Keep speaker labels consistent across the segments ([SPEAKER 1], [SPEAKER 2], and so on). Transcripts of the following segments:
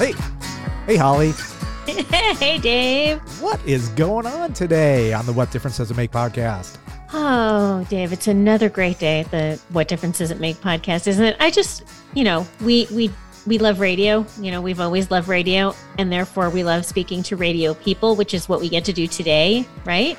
[SPEAKER 1] Hey, hey, Holly.
[SPEAKER 2] hey, Dave.
[SPEAKER 1] What is going on today on the What Difference Does It Make podcast?
[SPEAKER 2] Oh, Dave, it's another great day at the What Difference Does It Make podcast, isn't it? I just, you know, we we we love radio. You know, we've always loved radio, and therefore we love speaking to radio people, which is what we get to do today, right?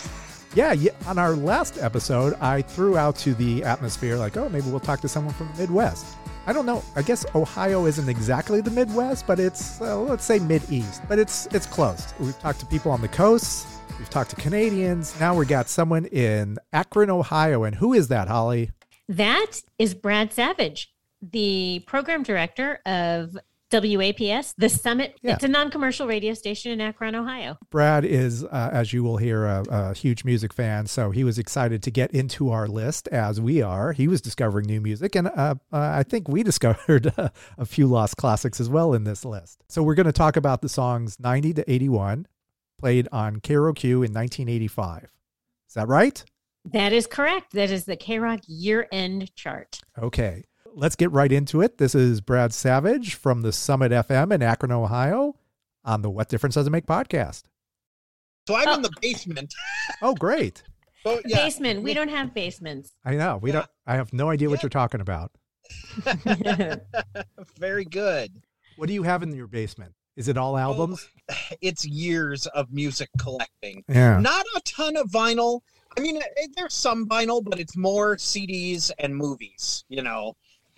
[SPEAKER 1] Yeah, yeah. On our last episode, I threw out to the atmosphere like, oh, maybe we'll talk to someone from the Midwest. I don't know. I guess Ohio isn't exactly the Midwest, but it's uh, let's say Mid-East, but it's it's close. We've talked to people on the coast. We've talked to Canadians. Now we got someone in Akron, Ohio, and who is that, Holly?
[SPEAKER 2] That is Brad Savage, the program director of WAPS, the Summit.
[SPEAKER 1] Yeah.
[SPEAKER 2] It's a non-commercial radio station in Akron, Ohio.
[SPEAKER 1] Brad is, uh, as you will hear, a, a huge music fan, so he was excited to get into our list as we are. He was discovering new music, and uh, uh, I think we discovered a few lost classics as well in this list. So we're going to talk about the songs 90 to 81, played on KROQ in 1985. Is that right?
[SPEAKER 2] That is correct. That is the K Rock year-end chart.
[SPEAKER 1] Okay. Let's get right into it. This is Brad Savage from the Summit FM in Akron, Ohio, on the What Difference Does It Make podcast.
[SPEAKER 3] So I'm
[SPEAKER 2] Oh.
[SPEAKER 3] in the basement.
[SPEAKER 1] Oh, great.
[SPEAKER 3] So yeah,
[SPEAKER 2] Basement. We don't have basements.
[SPEAKER 1] I know. We
[SPEAKER 3] Yeah.
[SPEAKER 1] don't. I have no idea what
[SPEAKER 3] Yeah.
[SPEAKER 1] you're talking about.
[SPEAKER 3] very good.
[SPEAKER 1] What do you have in your basement? Is it all albums?
[SPEAKER 3] It's years of music collecting.
[SPEAKER 1] Yeah.
[SPEAKER 3] Not a ton of vinyl. I mean, eh, there's some vinyl, but it's more CDs and movies. You know,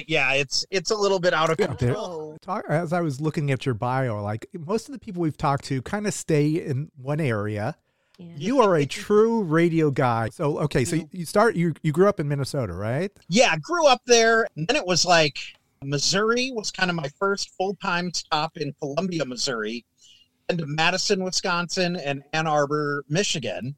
[SPEAKER 3] yeah, it's it's a little bit out of
[SPEAKER 1] Yeah,
[SPEAKER 3] control. Oh.
[SPEAKER 1] Talk, as I was looking at your bio, like most of the people we've talked to kind of stay in one area.
[SPEAKER 2] Yeah.
[SPEAKER 1] You are a true radio guy. So, okay, so you- you start, you, you grew up in Minnesota, right?
[SPEAKER 3] Yeah, grew up there. And then it was like Missouri was kind of my first full time stop in Columbia, Missouri, and Madison, Wisconsin, and Ann Arbor, Michigan.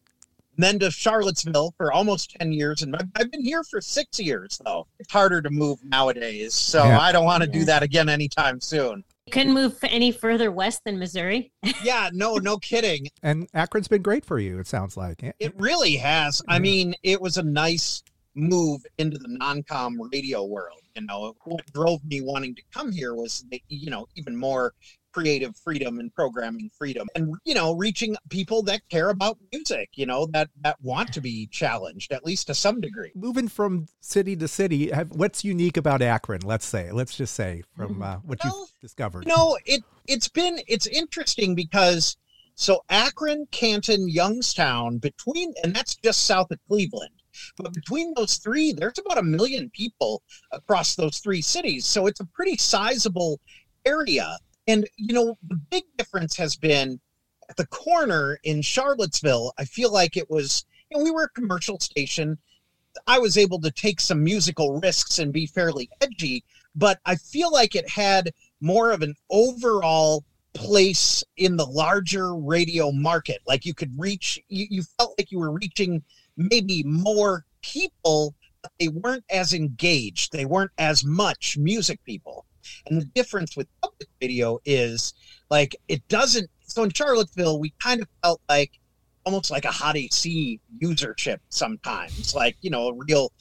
[SPEAKER 3] And then to Charlottesville for almost 10 years. And I've- I've been here for six years, though. It's harder to move nowadays. So
[SPEAKER 1] Yeah.
[SPEAKER 3] I don't want to
[SPEAKER 2] Yeah.
[SPEAKER 3] do that again anytime soon.
[SPEAKER 2] You couldn't move any further west than Missouri.
[SPEAKER 3] Yeah, no, no kidding.
[SPEAKER 1] And Akron's been great for you, it sounds like.
[SPEAKER 3] It really has. I mean, it was a nice move into the non-com radio world. You know, what drove me wanting to come here was, the, you know, even more creative freedom and programming freedom, and you know, reaching people that care about music. You know, that that want to be challenged at least to some degree.
[SPEAKER 1] Moving from city to city, have, what's unique about Akron? Let's say, let's just say from uh, what
[SPEAKER 3] Well,
[SPEAKER 1] you've discovered.
[SPEAKER 3] You know, it it's been it's interesting because so Akron, Canton, Youngstown, between and that's just south of Cleveland. But between those three, there's about a million people across those three cities. So it's a pretty sizable area. And you know, the big difference has been at the corner in Charlottesville. I feel like it was, you know, we were a commercial station. I was able to take some musical risks and be fairly edgy, but I feel like it had more of an overall place in the larger radio market. Like you could reach, you, you felt like you were reaching maybe more people, but they weren't as engaged. They weren't as much music people. And the difference with public radio is like it doesn't. So in Charlottesville, we kind of felt like almost like a hot AC usership sometimes, like, you know, a real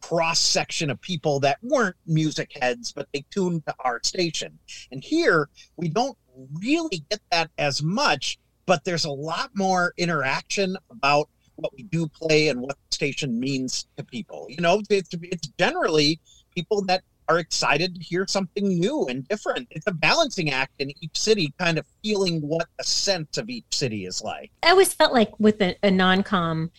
[SPEAKER 3] cross section of people that weren't music heads, but they tuned to our station. And here we don't really get that as much, but there's a lot more interaction about what we do play and what the station means to people. You know, it's, it's generally people that are excited to hear something new and different. It's a balancing act in each city, kind of feeling what the sense of each city is like.
[SPEAKER 2] I always felt like with a, a non-com,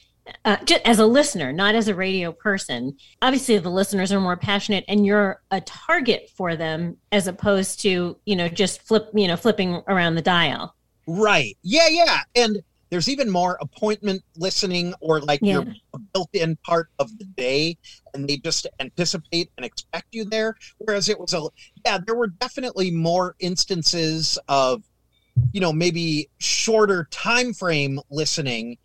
[SPEAKER 2] uh, just as a listener, not as a radio person. Obviously, the listeners are more passionate, and you're a target for them, as opposed to you know just flip, you know, flipping around the dial.
[SPEAKER 3] Right. Yeah, yeah. And there's even more appointment listening or like
[SPEAKER 2] Yeah.
[SPEAKER 3] you're a built-in part of the day and they just anticipate and expect you there. Whereas it was a yeah, there were definitely more instances of, you know, maybe shorter time frame listening.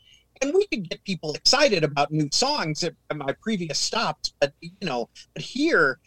[SPEAKER 3] And we could get people excited about new songs at, at my previous stops, but you know, but here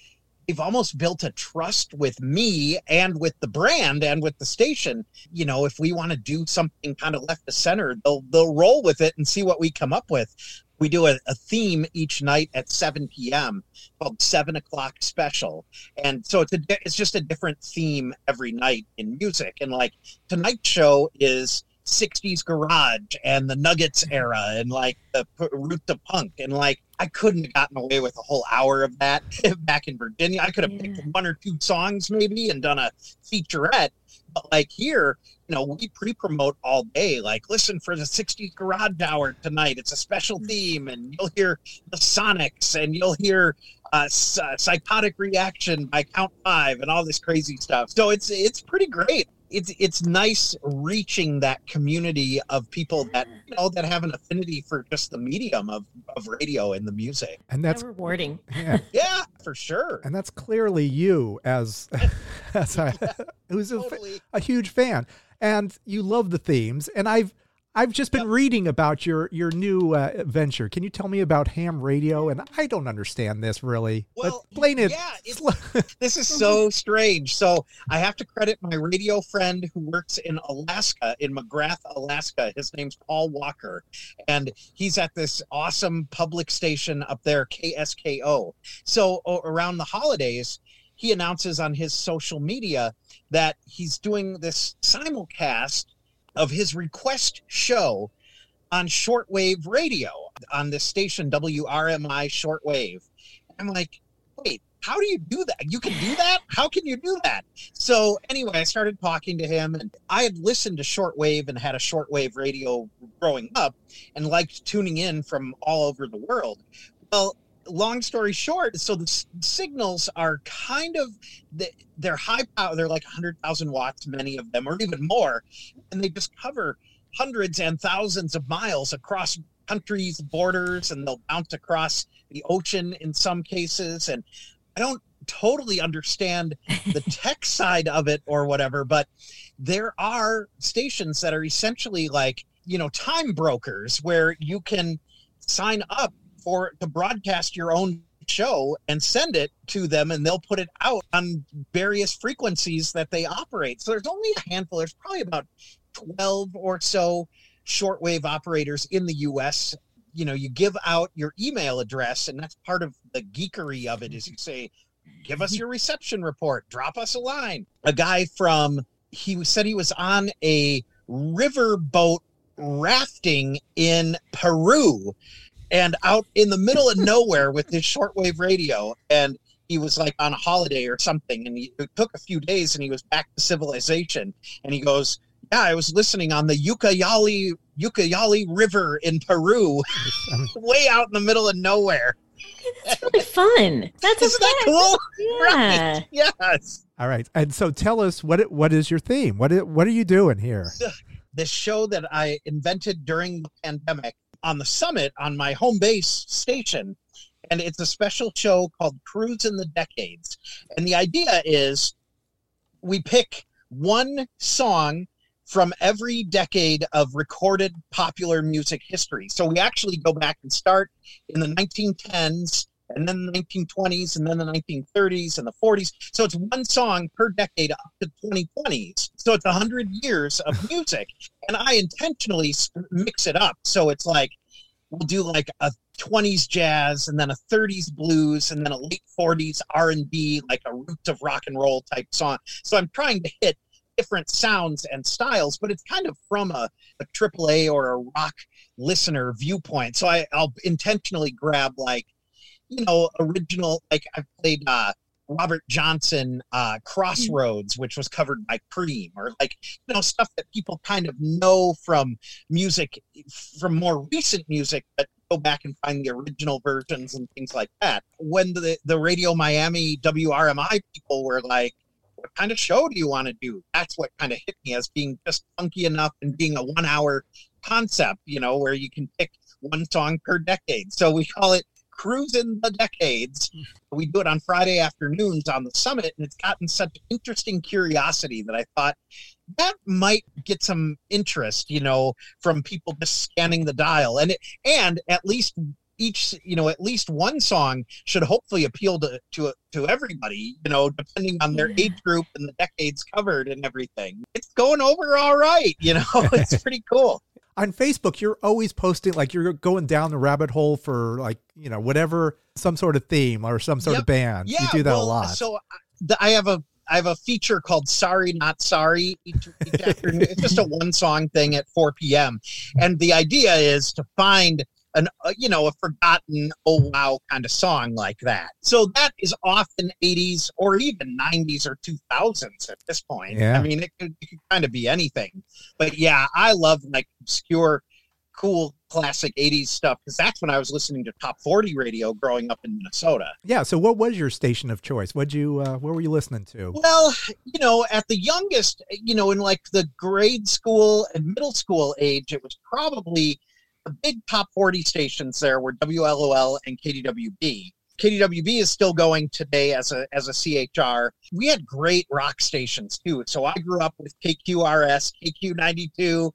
[SPEAKER 3] they've almost built a trust with me and with the brand and with the station. You know, if we want to do something kind of left to center, they'll they'll roll with it and see what we come up with. We do a, a theme each night at 7 p.m. called Seven O'clock Special, and so it's a it's just a different theme every night in music. And like tonight's show is 60s garage and the Nuggets era and like the root to punk and like I couldn't have gotten away with a whole hour of that back in Virginia. I could have yeah. picked one or two songs maybe and done a featurette. But like here, you know, we pre-promote all day. Like, listen for the '60s Garage Hour tonight. It's a special mm. theme, and you'll hear the Sonics, and you'll hear uh, psychotic reaction by Count Five, and all this crazy stuff. So it's it's pretty great it's it's nice reaching that community of people that mm. you know that have an affinity for just the medium of, of radio and the music.
[SPEAKER 1] And that's
[SPEAKER 2] so rewarding.
[SPEAKER 3] Yeah. yeah, for sure.
[SPEAKER 1] And that's clearly you as as a, who's totally. a, a huge fan. And you love the themes. And I've I've just been yep. reading about your your new uh, venture. Can you tell me about ham radio? And I don't understand this really. Well, explain it.
[SPEAKER 3] Yeah, this is so strange. So I have to credit my radio friend who works in Alaska, in McGrath, Alaska. His name's Paul Walker, and he's at this awesome public station up there, KSKO. So around the holidays, he announces on his social media that he's doing this simulcast of his request show on shortwave radio on the station WRMI shortwave. I'm like, wait, how do you do that? You can do that? How can you do that? So anyway, I started talking to him and I had listened to shortwave and had a shortwave radio growing up and liked tuning in from all over the world. Well, long story short, so the signals are kind of they're high power. They're like 100,000 watts, many of them, or even more, and they just cover hundreds and thousands of miles across countries, borders, and they'll bounce across the ocean in some cases. And I don't totally understand the tech side of it or whatever, but there are stations that are essentially like you know time brokers where you can sign up for to broadcast your own show and send it to them and they'll put it out on various frequencies that they operate. So there's only a handful, there's probably about 12 or so shortwave operators in the US. You know, you give out your email address and that's part of the geekery of it is you say, give us your reception report, drop us a line. A guy from he said he was on a river boat rafting in Peru and out in the middle of nowhere with his shortwave radio. And he was like on a holiday or something. And he, it took a few days and he was back to civilization. And he goes, Yeah, I was listening on the Ucayali, Ucayali River in Peru, way out in the middle of nowhere.
[SPEAKER 2] That's really fun. That's
[SPEAKER 3] Isn't that cool?
[SPEAKER 2] Yeah.
[SPEAKER 3] Right. Yes.
[SPEAKER 1] All right. And so tell us what it, what is your theme? What what are you doing here?
[SPEAKER 3] The show that I invented during the pandemic on the summit on my home base station. And it's a special show called Cruise in the Decades. And the idea is we pick one song from every decade of recorded popular music history. So we actually go back and start in the 1910s and then the 1920s and then the 1930s and the 40s. So it's one song per decade up to 2020s. So it's 100 years of music. and I intentionally mix it up. So it's like we'll do like a 20s jazz and then a 30s blues and then a late 40s R&B like a roots of rock and roll type song. So I'm trying to hit different sounds and styles, but it's kind of from a, a AAA or a rock listener viewpoint. So I, I'll intentionally grab like you know, original, like I've played uh, Robert Johnson uh, Crossroads, which was covered by Cream, or like, you know, stuff that people kind of know from music, from more recent music, but go back and find the original versions and things like that. When the, the Radio Miami WRMI people were like, what kind of show do you want to do? That's what kind of hit me as being just funky enough and being a one hour concept, you know, where you can pick one song per decade. So we call it cruising the decades. We do it on Friday afternoons on the summit, and it's gotten such interesting curiosity that I thought that might get some interest, you know, from people just scanning the dial, and it, and at least each you know at least one song should hopefully appeal to to to everybody you know depending on their age group and the decades covered and everything. It's going over all right you know it's pretty cool
[SPEAKER 1] on Facebook, you're always posting like you're going down the rabbit hole for like you know whatever some sort of theme or some sort
[SPEAKER 3] Yep.
[SPEAKER 1] of band.
[SPEAKER 3] yeah
[SPEAKER 1] you do that
[SPEAKER 3] well,
[SPEAKER 1] a lot.
[SPEAKER 3] so uh, I- have a i have a feature called sorry not sorry each, each afternoon it's just a one song thing at 4 p.m and the idea is to find an uh, you know a forgotten oh wow kind of song like that so that is often 80s or even 90s or 2000s at this point
[SPEAKER 1] Yeah.
[SPEAKER 3] i mean it could, it could kind of be anything but yeah i love like obscure cool classic 80s stuff because that's when i was listening to top 40 radio growing up in minnesota
[SPEAKER 1] yeah. So what was your station of choice? What'd you uh, what were you listening to?
[SPEAKER 3] Well, you know, at the youngest, you know, in like the grade school and middle school age, it was probably the big top 40 stations there were WLOL and KDWB. KDWB is still going today as a as a CHR. We had great rock stations too. So I grew up with KQRS, KQ92.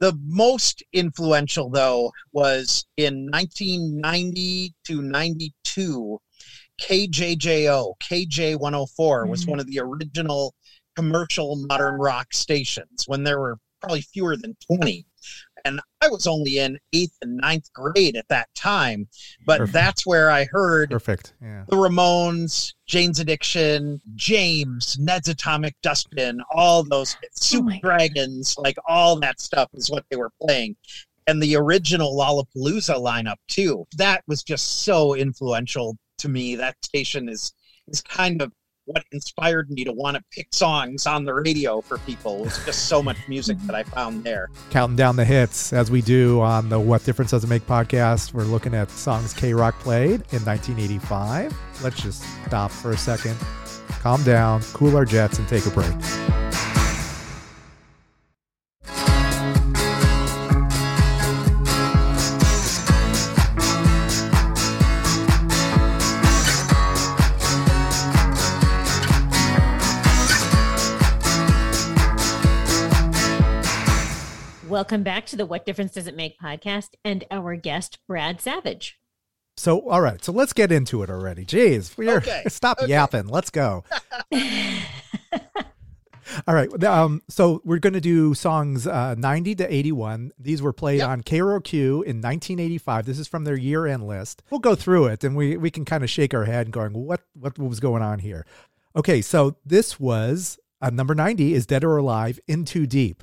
[SPEAKER 3] The most influential though was in 1990 to 92 KJJO, KJ104 was
[SPEAKER 2] Mhm.
[SPEAKER 3] one of the original commercial modern rock stations when there were probably fewer than 20. And I was only in eighth and ninth grade at that time, but
[SPEAKER 1] Perfect.
[SPEAKER 3] that's where I heard
[SPEAKER 1] Perfect. Yeah.
[SPEAKER 3] the Ramones, Jane's Addiction, James, Ned's Atomic Dustbin, all those oh Super
[SPEAKER 2] my-
[SPEAKER 3] Dragons, like all that stuff is what they were playing. And the original Lollapalooza lineup too. That was just so influential to me. That station is is kind of what inspired me to want to pick songs on the radio for people. Was just so much music that I found there.
[SPEAKER 1] Counting down the hits as we do on the What Difference Does It Make podcast. We're looking at songs K Rock played in 1985. Let's just stop for a second, calm down, cool our jets, and take a break.
[SPEAKER 2] Welcome back to the What Difference Does It Make podcast and our guest, Brad Savage.
[SPEAKER 1] So, all right, so let's get into it already. Jeez, we're
[SPEAKER 3] Okay,
[SPEAKER 1] stop
[SPEAKER 3] okay.
[SPEAKER 1] yapping. Let's go. All right. Um, so we're going to do songs uh, 90 to 81. These were played
[SPEAKER 3] Yep.
[SPEAKER 1] on KROQ in 1985. This is from their year end list. We'll go through it and we, we can kind of shake our head and going, what, what was going on here? Okay. So this was uh, number 90 is Dead or Alive In Too Deep,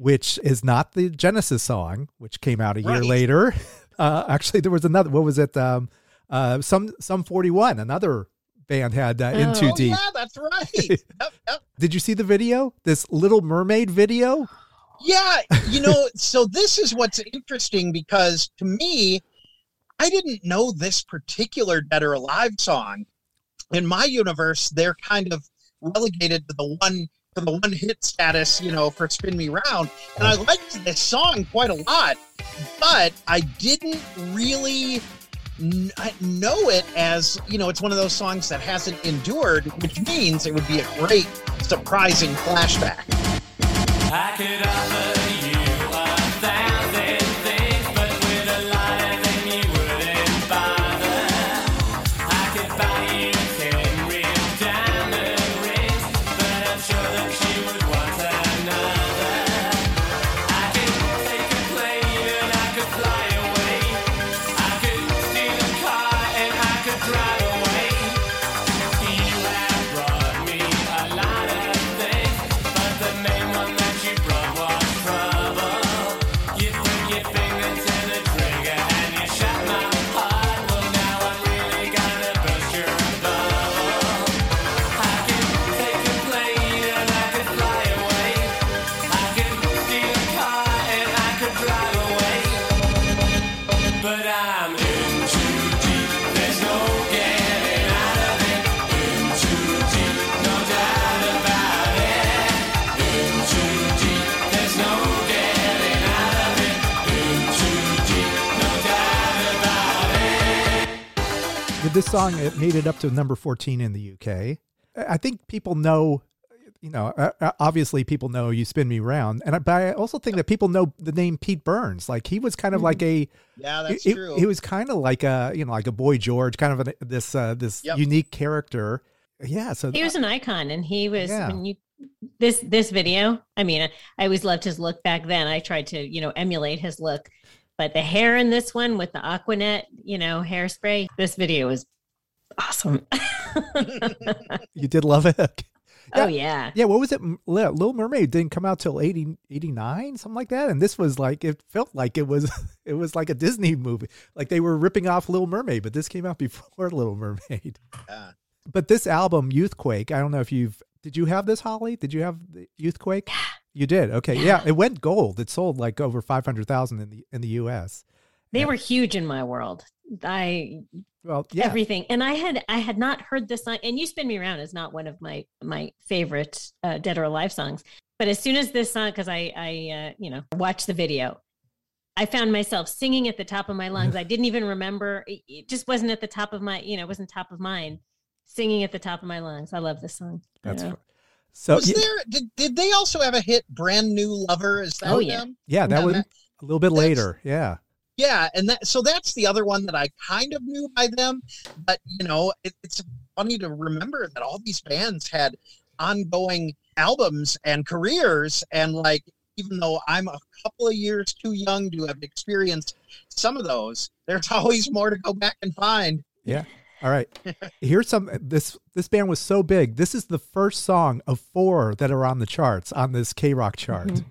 [SPEAKER 1] which is not the Genesis song, which came out a year
[SPEAKER 3] Right.
[SPEAKER 1] later. Uh, actually, there was another, what was it? Um, uh, some, Sum 41, another band had uh, In
[SPEAKER 2] Oh.
[SPEAKER 3] Oh,
[SPEAKER 1] Deep.
[SPEAKER 3] yeah, that's right. yep, yep.
[SPEAKER 1] Did you see the video? This Little Mermaid video?
[SPEAKER 3] Yeah, you know, so this is what's interesting because to me, I didn't know this particular Dead or Alive song. In my universe, they're kind of relegated to the one the one hit status, you know, for Spin Me Round. And I liked this song quite a lot, but I didn't really know it as, you know, it's one of those songs that hasn't endured, which means it would be a great, surprising flashback.
[SPEAKER 4] With
[SPEAKER 1] this song, it made it up to number 14 in the UK. I think people know you know, uh, uh, obviously people know you spin me round, and I, but I also think that people know the name Pete Burns. Like he was kind of like a,
[SPEAKER 3] Yeah, that's
[SPEAKER 1] he,
[SPEAKER 3] true.
[SPEAKER 1] he was kind of like a, you know, like a boy George, kind of an, this uh, this
[SPEAKER 3] Yep.
[SPEAKER 1] unique character. Yeah, so
[SPEAKER 2] He was an icon, and he was
[SPEAKER 1] Yeah.
[SPEAKER 2] when you this this video. I mean, I, I always loved his look back then. I tried to you know emulate his look, but the hair in this one with the Aquanet, you know, hairspray. This video was awesome.
[SPEAKER 1] you did love it.
[SPEAKER 2] oh yeah,
[SPEAKER 1] Yeah, what was it? Little Mermaid didn't come out till 80, 89, something like that. And this was like it felt like it was it was like a Disney movie. Like they were ripping off Little Mermaid, but this came out before Little Mermaid.
[SPEAKER 3] Yeah.
[SPEAKER 1] But this album, Youthquake, I don't know if you've did you have this, Holly? Did you have the Youthquake? You did. Okay. Yeah.
[SPEAKER 2] Yeah.
[SPEAKER 1] it went gold. It sold like over five hundred thousand in the in the US.
[SPEAKER 2] they
[SPEAKER 1] Yeah.
[SPEAKER 2] were huge in my world. I
[SPEAKER 1] Well, yeah.
[SPEAKER 2] everything, and I had I had not heard this song. And "You Spin Me Around" is not one of my my favorite uh, Dead or Alive songs. But as soon as this song, because I I uh, you know watched the video, I found myself singing at the top of my lungs. I didn't even remember. It, it just wasn't at the top of my you know it wasn't top of mind. Singing at the top of my lungs. I love this song.
[SPEAKER 1] That's
[SPEAKER 2] Yeah.
[SPEAKER 1] so
[SPEAKER 3] was
[SPEAKER 1] yeah,
[SPEAKER 3] there? Did, did they also have a hit, "Brand New Lover"? Is that
[SPEAKER 2] Oh, yeah.
[SPEAKER 3] them?
[SPEAKER 1] yeah, that
[SPEAKER 3] Yeah,
[SPEAKER 1] was
[SPEAKER 3] that-
[SPEAKER 1] a little bit later. Yeah.
[SPEAKER 3] Yeah, and that so that's the other one that I kind of knew by them, but you know, it, it's funny to remember that all these bands had ongoing albums and careers, and like even though I'm a couple of years too young to have experienced some of those, there's always more to go back and find.
[SPEAKER 1] All right. Here's some this this band was so big. This is the first song of four that are on the charts on this K Rock chart.
[SPEAKER 2] Mhm.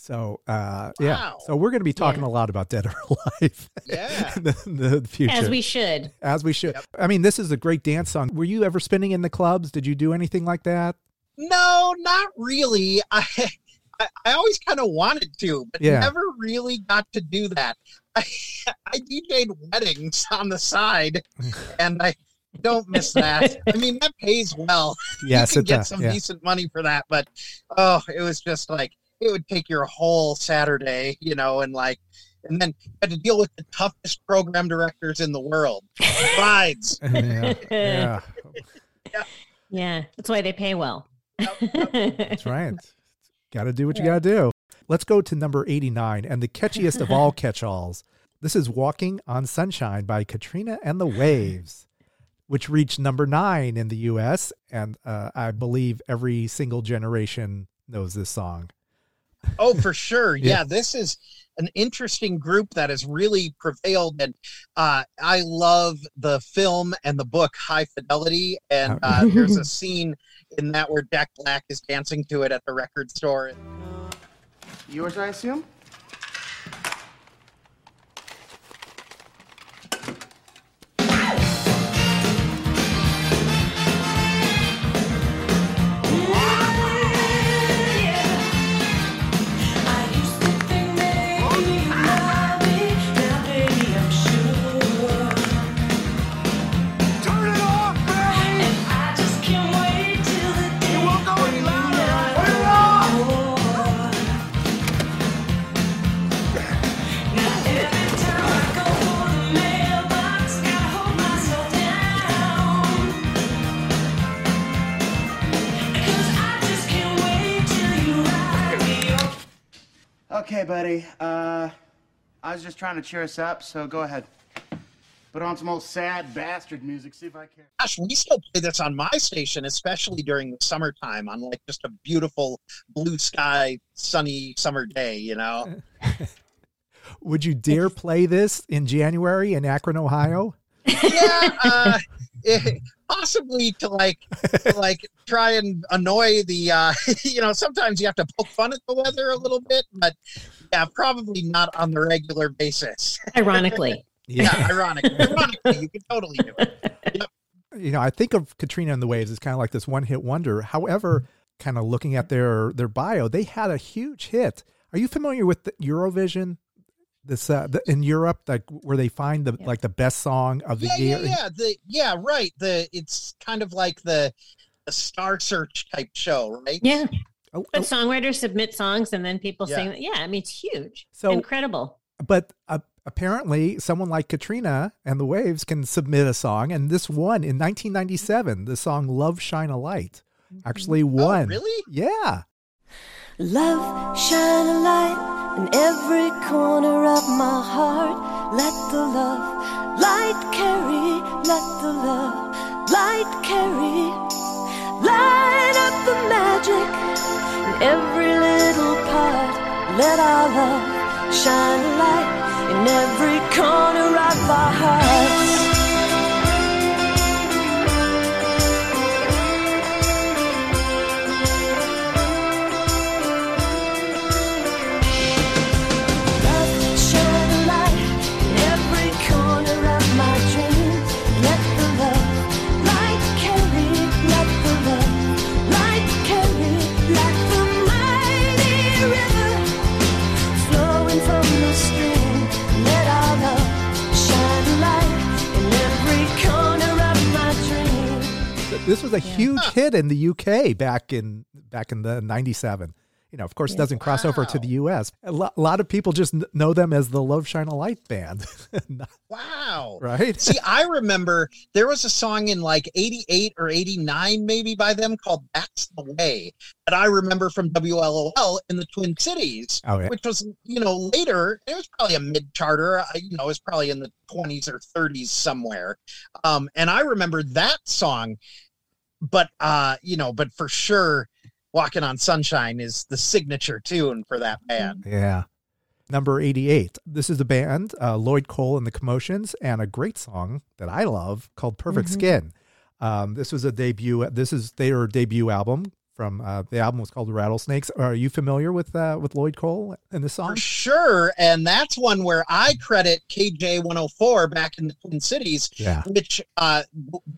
[SPEAKER 1] So uh yeah. So we're gonna be talking
[SPEAKER 2] Yeah.
[SPEAKER 1] a lot about Dead or Alive
[SPEAKER 3] Yeah.
[SPEAKER 1] in the, in the future.
[SPEAKER 2] As we should.
[SPEAKER 1] As we should.
[SPEAKER 3] Yep.
[SPEAKER 1] I mean, this is a great dance song. Were you ever spinning in the clubs? Did you do anything like that?
[SPEAKER 3] No, not really. I I, I always kind of wanted to, but
[SPEAKER 1] Yeah.
[SPEAKER 3] never really got to do that. I, I DJ'd weddings on the side, and I don't miss that. I mean, that pays well.
[SPEAKER 1] Yes,
[SPEAKER 3] you
[SPEAKER 1] it
[SPEAKER 3] can get
[SPEAKER 1] does.
[SPEAKER 3] some
[SPEAKER 1] Yeah.
[SPEAKER 3] decent money for that, but oh, it was just like it would take your whole Saturday, you know, and like, and then you had to deal with the toughest program directors in the world. Brides.
[SPEAKER 1] yeah. Yeah.
[SPEAKER 2] Yeah, that's why they pay well.
[SPEAKER 1] That's right. Got to do what you got to do. Let's go to number 89 and the catchiest of all catch alls. This is Walking on Sunshine by Katrina and the Waves, which reached number nine in the US. And uh, I believe every single generation knows this song.
[SPEAKER 3] Oh, for sure.
[SPEAKER 1] Yeah.
[SPEAKER 3] Yeah. this is an interesting group that has really prevailed. And uh, I love the film and the book High Fidelity. And uh, there's a scene in that where Jack Black is dancing to it at the record store.
[SPEAKER 5] Yours, I assume? Okay, buddy. Uh, I was just trying to cheer us up, so go ahead. Put on some old sad bastard music, see if I care.
[SPEAKER 3] Gosh, we still play this on my station, especially during the summertime on like just a beautiful blue sky, sunny summer day, you know?
[SPEAKER 1] Would you dare play this in January in Akron, Ohio?
[SPEAKER 3] yeah, uh, possibly to like, to like try and annoy the, uh, you know, sometimes you have to poke fun at the weather a little bit, but yeah, probably not on the regular basis.
[SPEAKER 2] Ironically.
[SPEAKER 3] Yeah, ironic. Ironically, you could totally do it.
[SPEAKER 1] you know, I think of Katrina and the Waves as kind of like this one hit wonder. However, kind of looking at their their bio, they had a huge hit. Are you familiar with the Eurovision? This uh, the, in Europe, like where they find the
[SPEAKER 2] Yeah.
[SPEAKER 1] like the best song of the
[SPEAKER 3] Yeah,
[SPEAKER 1] year.
[SPEAKER 3] yeah, yeah. The yeah, right. The it's kind of like the the Star Search type show, right?
[SPEAKER 2] Yeah.
[SPEAKER 1] Oh,
[SPEAKER 2] But
[SPEAKER 1] oh,
[SPEAKER 2] songwriters submit songs and then people
[SPEAKER 3] Yeah.
[SPEAKER 2] sing. Yeah, I mean, it's huge.
[SPEAKER 1] So-
[SPEAKER 2] Incredible.
[SPEAKER 1] but uh, apparently, someone like Katrina and the Waves can submit a song, and this one in 1997. The song "Love Shine a Light." actually won.
[SPEAKER 3] Oh, really?
[SPEAKER 1] Yeah.
[SPEAKER 6] Love, shine a light in every corner of my heart. Let the love light carry, let the love light carry. Light up the magic in every little part. Let our love shine a light in every corner of our hearts.
[SPEAKER 1] This was a huge hit in the UK back in back in the 97. You know, of course, it doesn't cross over to the US. A lo- a lot of people just kn- know them as the Love Shine a Light band,
[SPEAKER 3] Wow.
[SPEAKER 1] right?
[SPEAKER 3] See, I remember there was a song in like 88 or 89, maybe by them called That's the Way that I remember from WLOL in the Twin Cities,
[SPEAKER 1] Oh, yeah.
[SPEAKER 3] which was, you know, later. It was probably a mid charter, you know, it was probably in the 20s or 30s somewhere. Um, and I remember that song, but, uh, you know, but for sure, Walking on Sunshine is the signature tune for that band.
[SPEAKER 1] Yeah. Number 88. This is the band, uh, Lloyd Cole and the Commotions, and a great song that I love called Perfect Skin. Um, this was a debut. This is their debut album from uh, the album was called Rattlesnakes. Are you familiar with uh, with Lloyd Cole and the song?
[SPEAKER 3] For sure. And that's one where I credit KJ 104 back in the Twin Cities,
[SPEAKER 1] Yeah.
[SPEAKER 3] which uh,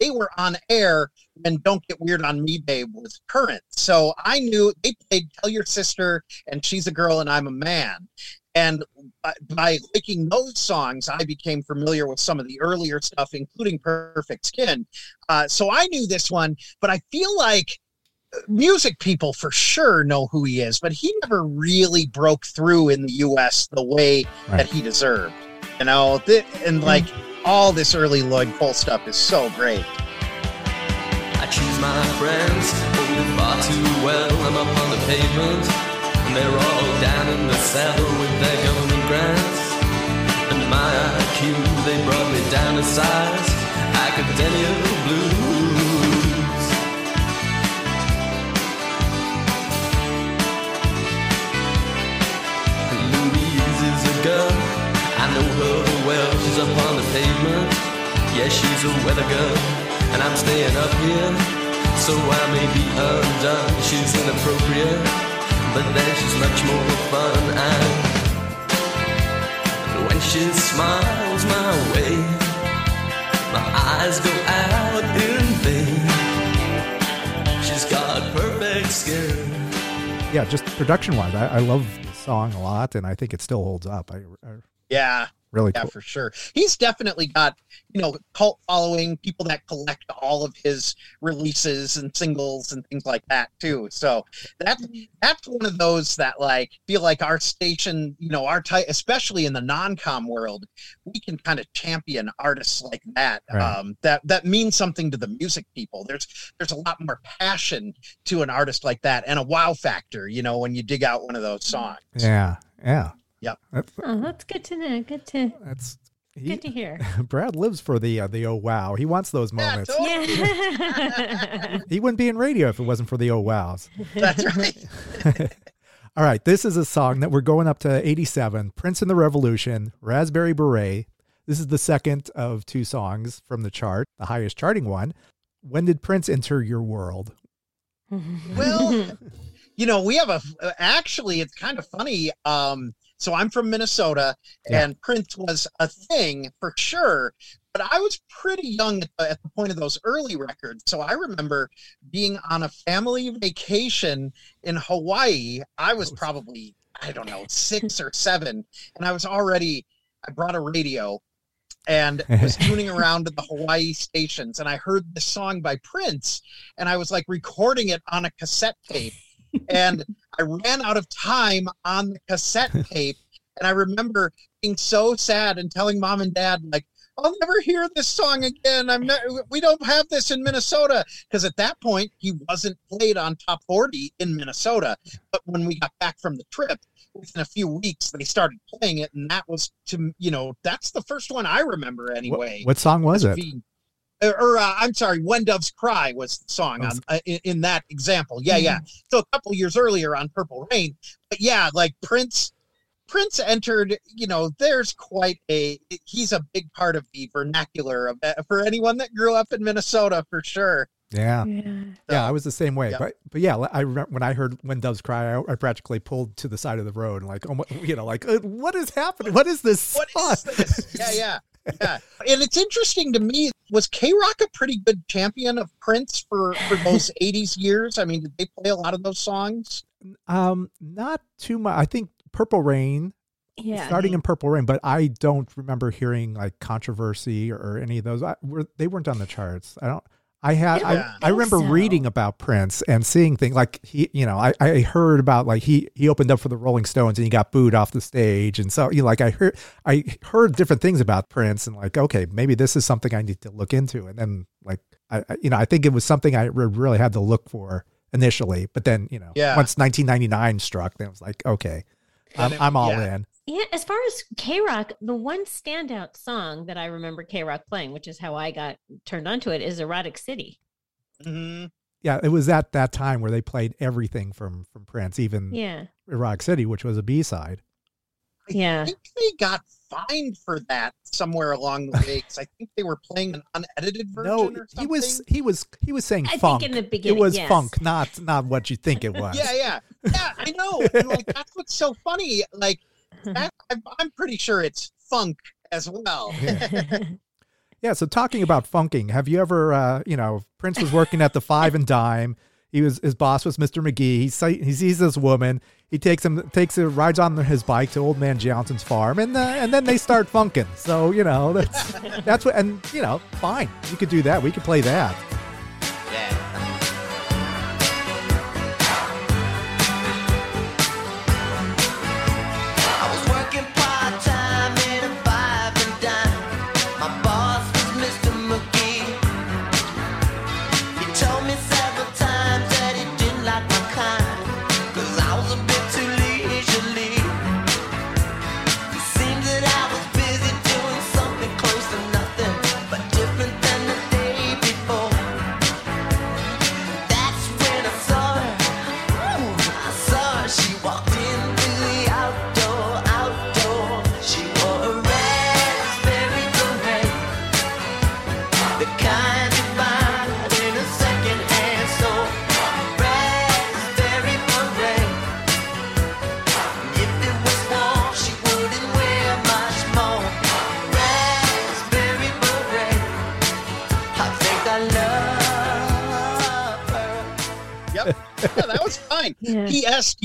[SPEAKER 3] they were on air when Don't Get Weird on Me, Babe was current. So I knew they played Tell Your Sister and She's a Girl and I'm a Man. And by, by liking those songs, I became familiar with some of the earlier stuff, including Perfect Skin. Uh, so I knew this one, but I feel like music people for sure know who he is, but he never really broke through in the US the way
[SPEAKER 1] Right.
[SPEAKER 3] that he deserved. You know, th- and mm. like all this early Lloyd Cole stuff is so great.
[SPEAKER 7] I choose my friends only far too well. I'm up on the pavement, and they're all down in the cellar with their government grants. And my IQ, they brought me down to size. Academia blues. Girl, I know her well. She's up on the pavement. Yeah, she's a weather girl, and I'm staying up here. So I may be undone. She's inappropriate, but then she's much more fun. And when she smiles my way, my eyes go out in vain. She's got perfect skin.
[SPEAKER 1] Yeah, just production wise, I, I love song a lot, and I think it still holds up. I, I
[SPEAKER 3] Yeah,
[SPEAKER 1] really
[SPEAKER 3] yeah,
[SPEAKER 1] cool.
[SPEAKER 3] for sure. He's definitely got, you know, cult following, people that collect all of his releases and singles and things like that too. So that's that's one of those that like feel like our station, you know, our type, especially in the non-com world, we can kind of champion artists like that.
[SPEAKER 1] Right.
[SPEAKER 3] Um, that that means something to the music people. There's there's a lot more passion to an artist like that and a wow factor, you know, when you dig out one of those songs.
[SPEAKER 1] Yeah, yeah.
[SPEAKER 3] Yep.
[SPEAKER 1] That's,
[SPEAKER 2] Oh, that's good to know. Good to
[SPEAKER 1] that's he,
[SPEAKER 2] good to hear.
[SPEAKER 1] Brad lives for the uh, the oh wow. He wants those
[SPEAKER 3] Yeah,
[SPEAKER 1] moments.
[SPEAKER 3] totally.
[SPEAKER 2] Yeah.
[SPEAKER 1] he wouldn't be in radio if it wasn't for the oh wows.
[SPEAKER 3] That's right.
[SPEAKER 1] All right, this is a song that we're going up to 87, Prince and the Revolution, Raspberry Beret. This is the second of two songs from the chart, the highest charting one. When did Prince enter your world?
[SPEAKER 3] Well, you know, we have a actually it's kind of funny. Um, so I'm from Minnesota,
[SPEAKER 1] Yeah.
[SPEAKER 3] and Prince was a thing for sure. But I was pretty young at the, at the point of those early records. So I remember being on a family vacation in Hawaii. I was oh, probably, I don't know, six or seven. And I was already, I brought a radio and was tuning around to the Hawaii stations. And I heard this song by Prince and I was like recording it on a cassette tape. And I ran out of time on the cassette tape. And I remember being so sad and telling mom and dad, like, I'll never hear this song again. I'm not, we don't have this in Minnesota because at that point he wasn't played on top 40 in Minnesota. But when we got back from the trip, within a few weeks they started playing it, and that was to you know that's the first one I remember
[SPEAKER 1] What,
[SPEAKER 3] anyway.
[SPEAKER 1] what song was it?
[SPEAKER 3] Or, or, uh, I'm sorry, "When Doves Cry" was the song on, uh, in, in that example. Yeah, yeah. So a couple years earlier on "Purple Rain," but yeah, like Prince. Prince entered. You know, there's quite a. He's a big part of the vernacular of that for anyone that grew up in Minnesota, for sure.
[SPEAKER 1] Yeah.
[SPEAKER 2] Yeah.
[SPEAKER 1] Yeah, I was the same way.
[SPEAKER 3] Yeah.
[SPEAKER 1] But but yeah, I remember when I heard "When Doves Cry," I, I practically pulled to the side of the road and like, oh, you know, like, uh, what is happening? What is this?
[SPEAKER 3] What
[SPEAKER 1] song?
[SPEAKER 3] is this? Yeah, yeah, yeah. And it's interesting to me. Was K Rock a pretty good champion of Prince for for those '80s years? I mean, did they play a lot of those songs?
[SPEAKER 1] Um, not too much. I think "Purple Rain,"
[SPEAKER 2] Yeah.
[SPEAKER 1] starting in "Purple Rain," but I don't remember hearing like controversy or any of those. I, were they weren't on the charts. I don't. I had.
[SPEAKER 3] Yeah.
[SPEAKER 1] I, I
[SPEAKER 2] think
[SPEAKER 1] remember
[SPEAKER 2] so.
[SPEAKER 1] reading about Prince and seeing things like he, you know, I, I heard about like he he opened up for the Rolling Stones and he got booed off the stage, and so you know, like I heard I heard different things about Prince and like okay, maybe this is something I need to look into, and then like I, I you know I think it was something I re- really had to look for initially, but then you know
[SPEAKER 3] Yeah.
[SPEAKER 1] once 1999 struck, then it was like okay, I'm,
[SPEAKER 3] And it-
[SPEAKER 1] I'm all
[SPEAKER 3] yeah.
[SPEAKER 1] in.
[SPEAKER 2] Yeah, as far as K Rock, the one standout song that I remember K Rock playing, which is how I got turned onto it, is Erotic City.
[SPEAKER 3] hmm
[SPEAKER 1] Yeah, it was at that time where they played everything from from Prince, even
[SPEAKER 2] Yeah.
[SPEAKER 1] Erotic City, which was a B side.
[SPEAKER 3] I
[SPEAKER 2] Yeah.
[SPEAKER 3] think they got fined for that somewhere along the way because I think they were playing an unedited version.
[SPEAKER 1] No,
[SPEAKER 3] or something.
[SPEAKER 1] he was he was he was saying
[SPEAKER 2] I think
[SPEAKER 1] funk.
[SPEAKER 2] in the beginning, it
[SPEAKER 1] was
[SPEAKER 2] yes.
[SPEAKER 1] funk, not not what you think it was.
[SPEAKER 3] Yeah, yeah, yeah. I know. And like that's what's so funny. Like that, I'm, I'm pretty sure it's funk as well.
[SPEAKER 1] Yeah, so talking about funking, have you ever, uh, you know, Prince was working at the Five and Dime. He was his boss was Mr. McGee. He see, he sees this woman. He takes him takes a rides on his bike to Old Man Johnson's farm, and uh, and then they start funking. So you know that's that's what, and you know, fine, you could do that. We could play that.
[SPEAKER 7] I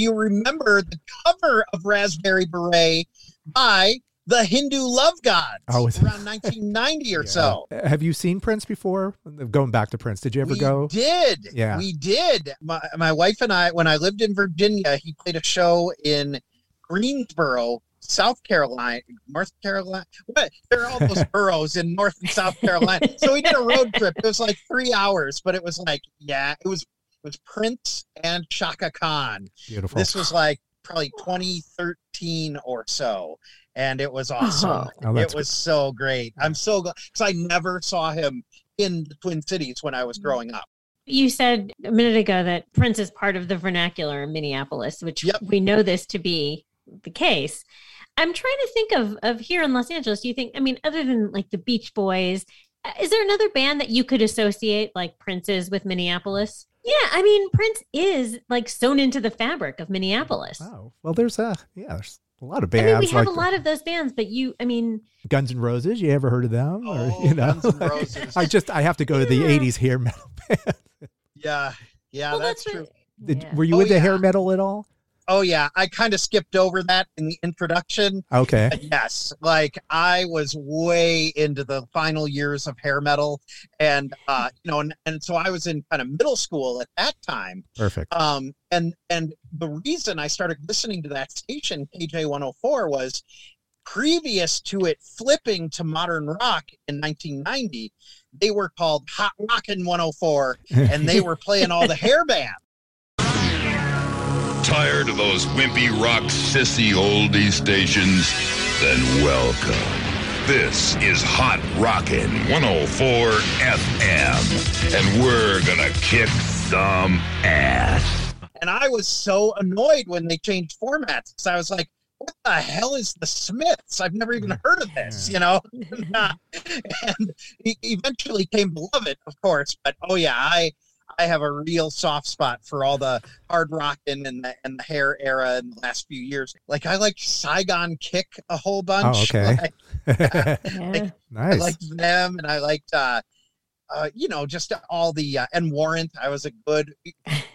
[SPEAKER 7] you
[SPEAKER 3] remember the cover of Raspberry Beret by the Hindu Love Gods
[SPEAKER 1] Oh, it's-
[SPEAKER 3] around 1990 or so?
[SPEAKER 1] Uh, Have you seen Prince before? Going back to Prince, did you ever
[SPEAKER 3] we
[SPEAKER 1] go?
[SPEAKER 3] did.
[SPEAKER 1] Yeah.
[SPEAKER 3] We did. My, my wife and I, when I lived in Virginia, he played a show in Greensboro, South Carolina, North Carolina. What? There are all those boroughs in North and South Carolina. So we did a road trip. It was like three hours, but it was like, yeah, it was was Prince and Chaka Khan.
[SPEAKER 1] Beautiful.
[SPEAKER 3] This was like probably 2013 or so, and it was awesome.
[SPEAKER 1] Oh,
[SPEAKER 3] it was so great. I'm so glad because I never saw him in the Twin Cities when I was growing up.
[SPEAKER 2] You said a minute ago that Prince is part of the vernacular in Minneapolis, which
[SPEAKER 3] Yep.
[SPEAKER 2] we know this to be the case. I'm trying to think of of here in Los Angeles. Do you think? I mean, other than like the Beach Boys, uh, is there another band that you could associate like Prince's with Minneapolis? Yeah, I mean, Prince is like sewn into the fabric of Minneapolis.
[SPEAKER 1] Oh well, there's a yeah, there's a lot of bands.
[SPEAKER 2] I
[SPEAKER 1] bands
[SPEAKER 2] mean, we have
[SPEAKER 1] like
[SPEAKER 2] a lot of those bands, but you, I mean,
[SPEAKER 1] Guns N' Roses. You ever heard of them? Or
[SPEAKER 3] Oh,
[SPEAKER 1] you know,
[SPEAKER 3] Guns N' Roses.
[SPEAKER 1] I just I have to go to the
[SPEAKER 2] Yeah.
[SPEAKER 1] '80s hair metal band.
[SPEAKER 3] Yeah, yeah,
[SPEAKER 2] well,
[SPEAKER 3] that's,
[SPEAKER 2] what-
[SPEAKER 3] true.
[SPEAKER 1] Did,
[SPEAKER 2] yeah.
[SPEAKER 1] Were you
[SPEAKER 3] Oh,
[SPEAKER 1] into hair metal at all?
[SPEAKER 3] Oh yeah, I kind of skipped over that in the introduction.
[SPEAKER 1] Okay.
[SPEAKER 3] Yes, like I was way into the final years of hair metal, and uh, you know, and, and so I was in kind of middle school at that time.
[SPEAKER 1] Perfect.
[SPEAKER 3] Um, and and the reason I started listening to that station KJ 104 was previous to it flipping to modern rock in 1990, they were called Hot Rockin' 104, and they were playing all the hair bands.
[SPEAKER 8] Tired of those wimpy rock sissy oldie stations? Then welcome. This is Hot Rockin' 104 FM, and we're gonna kick some ass.
[SPEAKER 3] And I was so annoyed when they changed formats because I was like, what the hell is the Smiths? I've never even heard of this, you know? and eventually came to love it, of course. But oh yeah, I I have a real soft spot for all the hard rockin' and the and the hair era in the last few years. Like I liked Saigon Kick a whole bunch.
[SPEAKER 1] Oh, okay.
[SPEAKER 3] Like,
[SPEAKER 2] Yeah.
[SPEAKER 3] I
[SPEAKER 1] nice.
[SPEAKER 3] liked them, and I liked, uh, uh, you know, just all the uh, and Warrant. I was a good,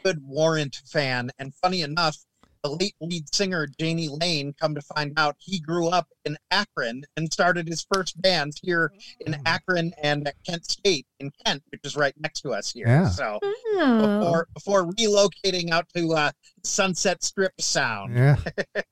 [SPEAKER 3] good Warrant fan. And funny enough, the late lead singer Jani Lane, come to find out, he grew up in Akron and started his first band here in
[SPEAKER 1] Mm.
[SPEAKER 3] Akron and at Kent State in Kent, which is right next to us here.
[SPEAKER 1] Yeah.
[SPEAKER 3] So
[SPEAKER 2] Oh.
[SPEAKER 3] before before relocating out to uh, Sunset Strip Sound.
[SPEAKER 1] yeah.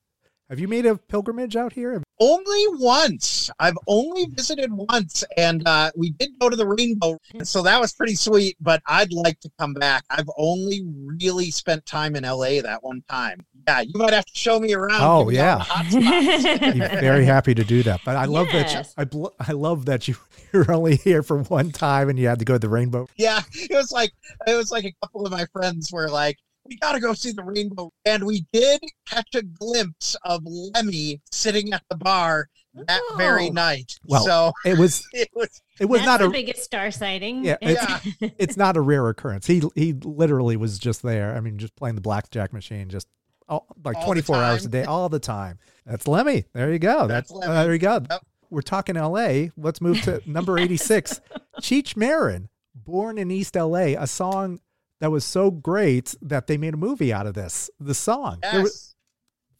[SPEAKER 1] Have you made a pilgrimage out here?
[SPEAKER 3] Only once. I've only visited once, and uh, we did go to the Rainbow, so that was pretty sweet. But I'd like to come back. I've only really spent time in LA that one time. Yeah, you might have to show me around.
[SPEAKER 1] Oh,
[SPEAKER 3] give me all
[SPEAKER 1] yeah.
[SPEAKER 3] the hot spots.
[SPEAKER 1] I'd be very happy to do that. But I love that you,
[SPEAKER 2] Yes.
[SPEAKER 1] I, bl- I love that you you're only here for one time and you had to go to the Rainbow.
[SPEAKER 3] yeah, it was like it was like a couple of my friends were like, "We got to go see the Rainbow," and we did catch a glimpse of Lemmy sitting at the bar that very
[SPEAKER 2] Oh.
[SPEAKER 3] night.
[SPEAKER 1] Well,
[SPEAKER 3] so
[SPEAKER 1] It was
[SPEAKER 3] it was
[SPEAKER 1] it was not
[SPEAKER 2] the
[SPEAKER 1] a
[SPEAKER 2] biggest star sighting.
[SPEAKER 1] Yeah,
[SPEAKER 2] It's-
[SPEAKER 3] yeah.
[SPEAKER 1] it's not a rare occurrence. He he literally was just there. I mean, just playing the blackjack machine, just all, like
[SPEAKER 3] All
[SPEAKER 1] twenty four hours a day, all the time. That's Lemmy. There you go. That's,
[SPEAKER 3] That's Lemmy.
[SPEAKER 1] uh, there you go.
[SPEAKER 3] Yep.
[SPEAKER 1] We're talking L.A. Let's move to number eighty six. Cheech Marin, born in East L.A. A song that was so great that they made a movie out of this. The song. There was-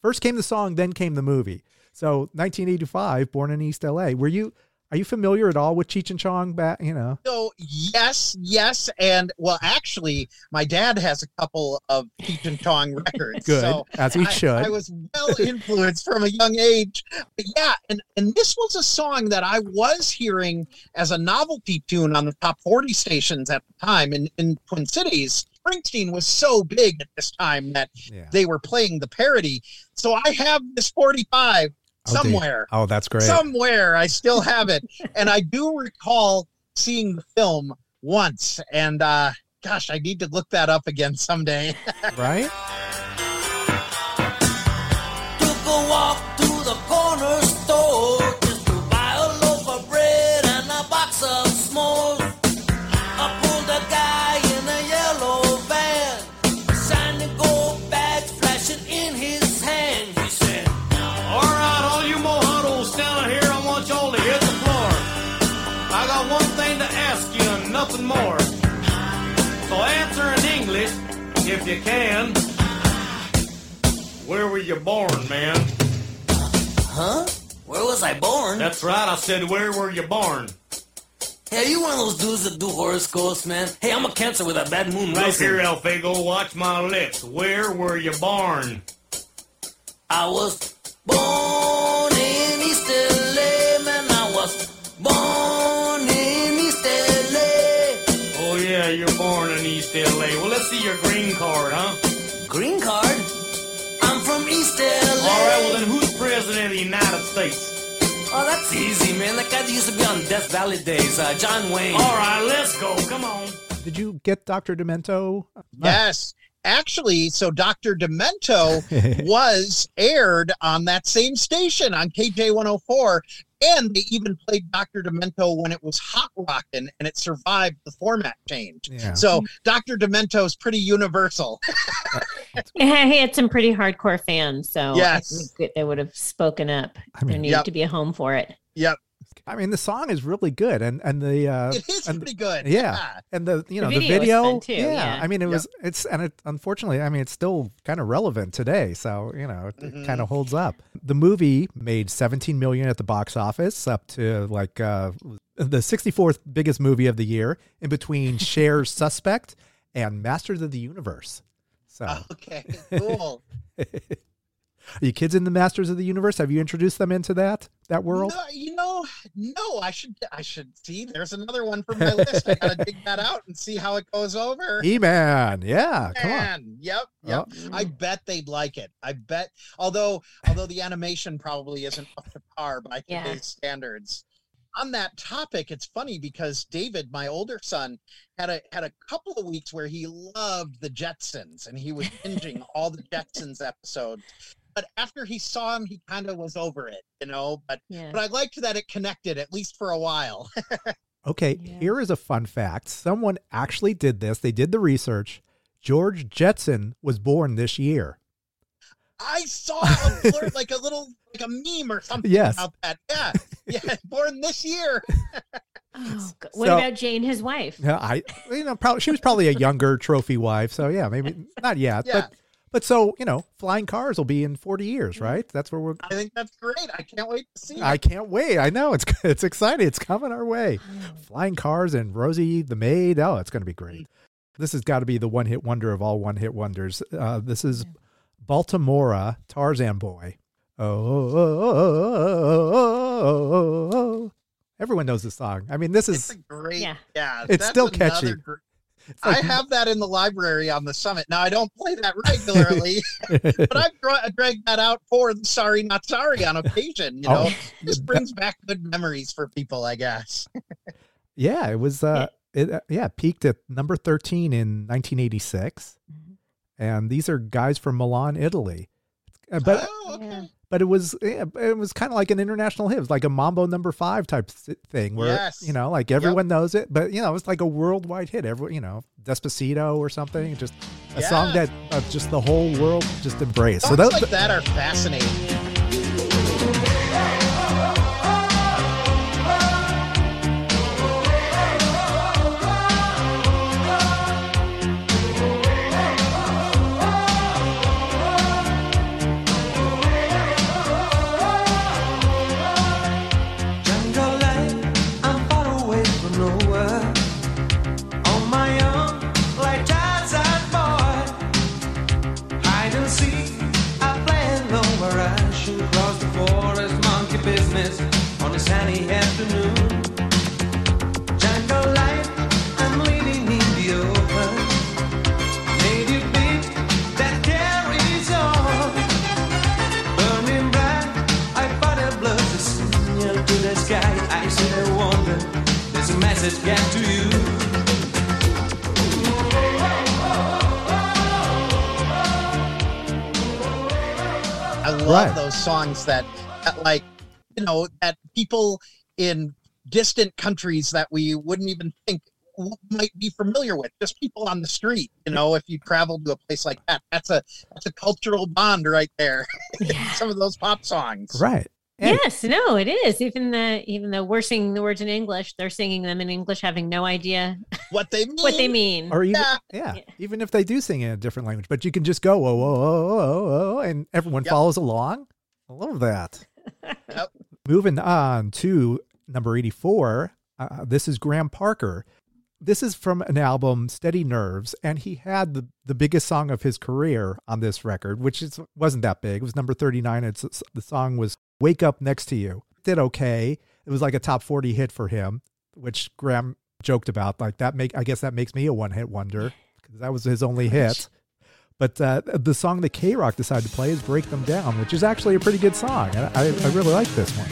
[SPEAKER 1] first came the song, then came the movie. So 1985, born in East LA. Were you are you familiar at all with Cheech and Chong back, you know?
[SPEAKER 3] So yes, yes, and well, actually, my dad has a couple of Cheech and Chong records.
[SPEAKER 1] Good,
[SPEAKER 3] so
[SPEAKER 1] as he
[SPEAKER 3] I,
[SPEAKER 1] should.
[SPEAKER 3] I was well influenced from a young age. But yeah, and and this was a song that I was hearing as a novelty tune on the top forty stations at the time in in Twin Cities. Springsteen was so big at this time that
[SPEAKER 1] yeah.
[SPEAKER 3] they were playing the parody. So I have this forty-five
[SPEAKER 1] Oh, dear.
[SPEAKER 3] Somewhere.
[SPEAKER 1] Oh, that's great.
[SPEAKER 3] somewhere. I still have it. And i do recall seeing the film once. And uh gosh i need to look that up again someday.
[SPEAKER 1] Right?
[SPEAKER 4] If you can. Where were you born, man?
[SPEAKER 9] "Huh? Where was I born?"
[SPEAKER 4] That's right, I said, where were you born?
[SPEAKER 9] Hey, you one of those dudes that do horoscopes, man? Hey, I'm a Cancer with a bad moon
[SPEAKER 4] Right
[SPEAKER 9] rising.
[SPEAKER 4] here, El Fago, watch my lips. Where were you born?
[SPEAKER 9] I was born
[SPEAKER 4] your green card, huh?
[SPEAKER 9] Green card? I'm from East LA.
[SPEAKER 4] All right, well, then who's president of the United States?
[SPEAKER 9] Oh, that's easy, man. That guy that used to be on Death Valley days, uh, John Wayne.
[SPEAKER 4] All right, let's go. Come on.
[SPEAKER 1] Did you get Dr. Demento?
[SPEAKER 3] yes actually so dr demento was aired on that same station on kj 104 and they even played dr demento when it was hot rockin' and it survived the format change
[SPEAKER 1] Yeah.
[SPEAKER 3] so dr demento is pretty universal
[SPEAKER 2] he had some pretty hardcore fans, so
[SPEAKER 3] Yes.
[SPEAKER 2] They would have spoken up.
[SPEAKER 1] I mean-
[SPEAKER 2] there needed
[SPEAKER 3] Yep.
[SPEAKER 2] to be a home for it.
[SPEAKER 3] yep
[SPEAKER 1] I mean, the song is really good, and and the uh,
[SPEAKER 3] it is
[SPEAKER 1] and-
[SPEAKER 3] pretty good
[SPEAKER 1] yeah, and the you know the
[SPEAKER 2] video
[SPEAKER 1] video,
[SPEAKER 2] too,
[SPEAKER 1] yeah.
[SPEAKER 2] yeah.
[SPEAKER 1] I mean, it
[SPEAKER 3] Yep.
[SPEAKER 1] was it's and it unfortunately, I mean, it's still kind of relevant today. So you know, it,
[SPEAKER 3] Mhm.
[SPEAKER 1] kind of holds up. The movie made 17 million at the box office, up to like uh, the 64th biggest movie of the year, in between Cher's Suspect and Masters of the Universe. So
[SPEAKER 3] okay cool
[SPEAKER 1] Are you kids in the Masters of the Universe? Have you introduced them into that that world?
[SPEAKER 3] No, you know, no. I should. I should see. There's another one from my list. I gotta dig that out and see how it goes over.
[SPEAKER 1] E Man, yeah, come on.
[SPEAKER 3] Yep, yep.
[SPEAKER 1] Oh.
[SPEAKER 3] I bet they'd like it. I bet. Although, although the animation probably isn't up to par by
[SPEAKER 2] Yeah.
[SPEAKER 3] today's standards. On that topic, it's funny because David, my older son, had a had a couple of weeks where he loved the Jetsons and he was binging all the Jetsons episodes. But after he saw him, he kind of was over it, you know. But
[SPEAKER 2] Yeah.
[SPEAKER 3] but I liked that it connected at least for a while.
[SPEAKER 1] Okay,
[SPEAKER 2] Yeah.
[SPEAKER 1] here is a fun fact. Someone actually did this. They did the research. George Jetson was born this year.
[SPEAKER 3] I saw a blur, like a little like a meme or something
[SPEAKER 1] Yes.
[SPEAKER 3] about that. Yeah, yeah, born this year.
[SPEAKER 2] Oh, what
[SPEAKER 1] So-
[SPEAKER 2] about Jane, his wife?
[SPEAKER 1] Yeah, I you know probably she was probably a younger trophy wife, so yeah, maybe not yet,
[SPEAKER 3] Yeah.
[SPEAKER 1] but but so you know, flying cars will be in forty years, right? That's where we're.
[SPEAKER 3] I think that's great. I can't wait to see.
[SPEAKER 1] I can't wait. I know it's it's exciting. It's coming our way. Flying cars and Rosie the maid. Oh, it's going to be great. This has got to be the one hit wonder of all one hit wonders. Uh, this is Baltimora Tarzan Boy. Oh, oh, oh, oh, oh, oh, oh. everyone knows the song. I mean, this
[SPEAKER 3] It's
[SPEAKER 1] is
[SPEAKER 3] a great.
[SPEAKER 2] Yeah.
[SPEAKER 3] Yeah,
[SPEAKER 1] It's
[SPEAKER 3] that's
[SPEAKER 1] still catchy.
[SPEAKER 3] gr-
[SPEAKER 1] it's like-
[SPEAKER 3] I have that in the library on the summit. Now I don't play that regularly, but I've dra- dragged that out for the Sorry Not Sorry on occasion. You know,
[SPEAKER 1] Oh.
[SPEAKER 3] just brings back good memories for people, I guess.
[SPEAKER 1] Yeah, it was. Uh, it uh, yeah peaked at number thirteen in 1986,
[SPEAKER 2] Mhm.
[SPEAKER 1] and these are guys from Milan, Italy. Uh, But
[SPEAKER 3] oh, okay.
[SPEAKER 2] Yeah.
[SPEAKER 1] but it was yeah, it was kind of like an international hit. It was like a Mambo Number Five type thing, where
[SPEAKER 3] Yes.
[SPEAKER 1] you know, like everyone knows it, but you know, it's like a worldwide hit. Every you know, Despacito or something, just a song that uh, just the whole world just embraced. So
[SPEAKER 3] Songs
[SPEAKER 1] that,
[SPEAKER 3] like that are fascinating.
[SPEAKER 9] There's a message get to you.
[SPEAKER 3] I love
[SPEAKER 1] Right.
[SPEAKER 3] those songs that, that, like, you know, that people in distant countries that we wouldn't even think might be familiar with. Just people on the street. You know, if you travel to a place like that, that's a that's a cultural bond right there.
[SPEAKER 2] Yeah.
[SPEAKER 3] Some of those pop songs.
[SPEAKER 1] right. And-
[SPEAKER 2] Yes, no, it is. Even the even though we're singing the words in English, they're singing them in English, having no idea
[SPEAKER 3] What they mean.
[SPEAKER 2] what they mean.
[SPEAKER 1] Or even
[SPEAKER 3] Yeah.
[SPEAKER 1] yeah.
[SPEAKER 2] Yeah.
[SPEAKER 1] even if they do sing in a different language, but you can just go whoa whoa whoa whoa, whoa and everyone
[SPEAKER 3] Yep.
[SPEAKER 1] follows along. I love that.
[SPEAKER 3] Yep.
[SPEAKER 1] Moving on to number 84. Uh, this is Graham Parker. This is from an album, Steady Nerves, and he had the, the biggest song of his career on this record, which is, wasn't that big. It was number 39. It's, the song was Wake Up Next to You. Did okay. It was like a top 40 hit for him, which Graham joked about. Like that make I guess that makes me a one hit wonder because that was his only hit. But uh, the song that K Rock decided to play is Break Them Down, which is actually a pretty good song. And I, I really like this one.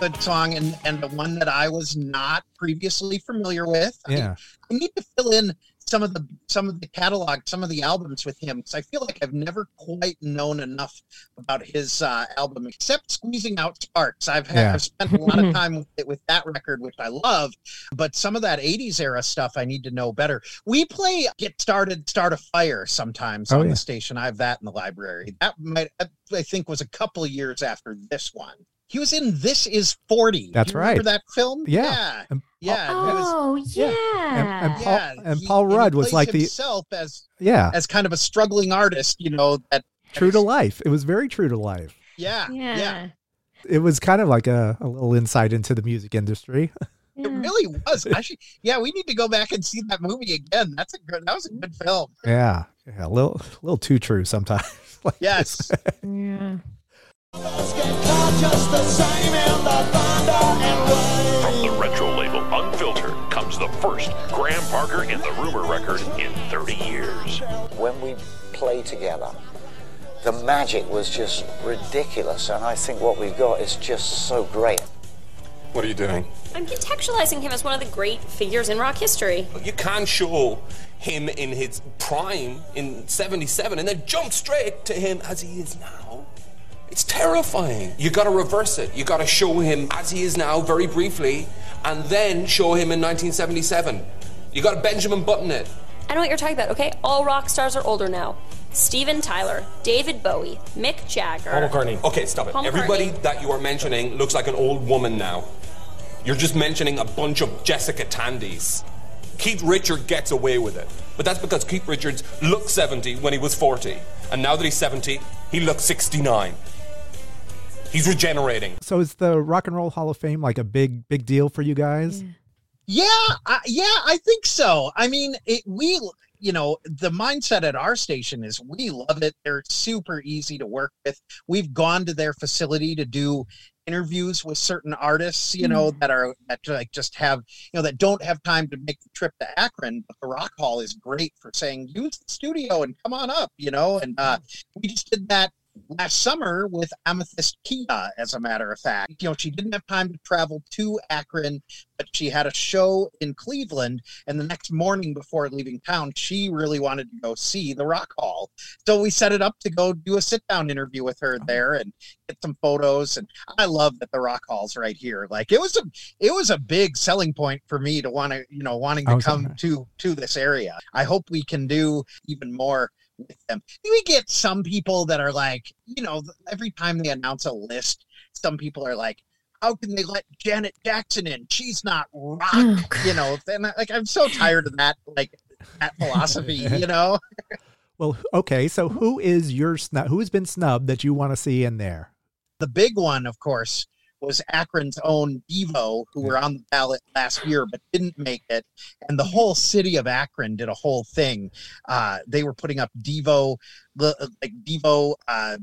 [SPEAKER 3] Good song, and and the one that I was not previously familiar with. I-
[SPEAKER 1] Yeah.
[SPEAKER 3] I need to fill in some of the some of the catalog, some of the albums with him. Because I feel like I've never quite known enough about his uh, album, except squeezing out sparks. I've had
[SPEAKER 1] Yeah.
[SPEAKER 3] I've spent a lot of time with it with that record, which I love. But some of that '80s era stuff, I need to know better. We play "Get Started, Start a Fire" sometimes
[SPEAKER 1] Oh,
[SPEAKER 3] on
[SPEAKER 1] yeah.
[SPEAKER 3] the station. I have that in the library. That might I think was a couple of years after this one. He was in This Is 40.
[SPEAKER 1] That's
[SPEAKER 3] Do you remember
[SPEAKER 1] right.
[SPEAKER 3] that film?
[SPEAKER 1] Yeah.
[SPEAKER 3] Yeah.
[SPEAKER 1] And-
[SPEAKER 3] Yeah. he was-
[SPEAKER 2] Oh yeah.
[SPEAKER 1] And- and Paul-
[SPEAKER 3] yeah,
[SPEAKER 1] and Paul
[SPEAKER 3] he
[SPEAKER 1] Rudd was
[SPEAKER 3] plays
[SPEAKER 1] like the-
[SPEAKER 3] himself as
[SPEAKER 1] Yeah,
[SPEAKER 3] as kind of a struggling artist, you know, that
[SPEAKER 1] true to life. It was very true to life.
[SPEAKER 3] yeah,
[SPEAKER 2] Yeah.
[SPEAKER 3] yeah.
[SPEAKER 1] It was kind of like a, a little insight into the music industry.
[SPEAKER 3] It really was. Actually, yeah, we need to go back and see that movie again. That's a good that was a good film.
[SPEAKER 1] Yeah, yeah, a little, a little too true sometimes. Like
[SPEAKER 3] Yes.
[SPEAKER 2] Yeah.
[SPEAKER 10] From the retro label Unfiltered comes the first Graham Parker and the Rumor record in 30 years.
[SPEAKER 11] when we play together, the magic was just ridiculous, and I think what we've got is just so great.
[SPEAKER 12] What are you doing?
[SPEAKER 13] I'm contextualizing him as one of the great figures in rock history.
[SPEAKER 12] You can't show him in his prime in 77 and then jump straight to him as he is now. It's terrifying. You gotta reverse it. You gotta show him as he is now, very briefly, and then show him in 1977. You gotta Benjamin Button it.
[SPEAKER 13] I know what you're talking about, okay? All rock stars are older now. Steven Tyler, David Bowie, Mick Jagger.
[SPEAKER 12] Paul McCartney. Okay, stop it.
[SPEAKER 13] Paul
[SPEAKER 12] Everybody
[SPEAKER 13] McCartney.
[SPEAKER 12] that you are mentioning looks like an old woman now. You're just mentioning a bunch of Jessica Tandys. Keith Richard gets away with it. But that's because Keith Richards looked 70 when he was 40. And now that he's 70, he looks 69. He's regenerating.
[SPEAKER 1] So is the Rock and Roll Hall of Fame like a big, big deal for you guys?
[SPEAKER 3] Yeah, I, yeah, I think so. I mean, it, we, you know, the mindset at our station is we love it. They're super easy to work with. We've gone to their facility to do interviews with certain artists, you know, that are that like just have, you know, that don't have time to make the trip to Akron. But the Rock Hall is great for saying use the studio and come on up, you know. And uh, we just did that last summer with Amethyst Kiah, as a matter of fact. You know, she didn't have time to travel to Akron, but she had a show in Cleveland. And the next morning before leaving town, she really wanted to go see the Rock Hall. So we set it up to go do a sit down interview with her there and get some photos. And I love that the Rock Hall's right here. Like it was a it was a big selling point for me to want to, you know, wanting to come to to this area. I hope we can do even more them. We get some people that are like, you know, every time they announce a list, some people are like, how can they let Janet Jackson in? She's not rock,
[SPEAKER 2] Oh,
[SPEAKER 3] you know. And I- like I'm so tired of that, like that philosophy, you know.
[SPEAKER 1] Well, okay. So who is your snub? Who has been snubbed that you want to see in there?
[SPEAKER 3] The big one, of course, was Akron's own Devo, who were on the ballot last year but didn't make it. And the whole city of Akron did a whole thing. Uh, they were putting up Devo, like Devo uh,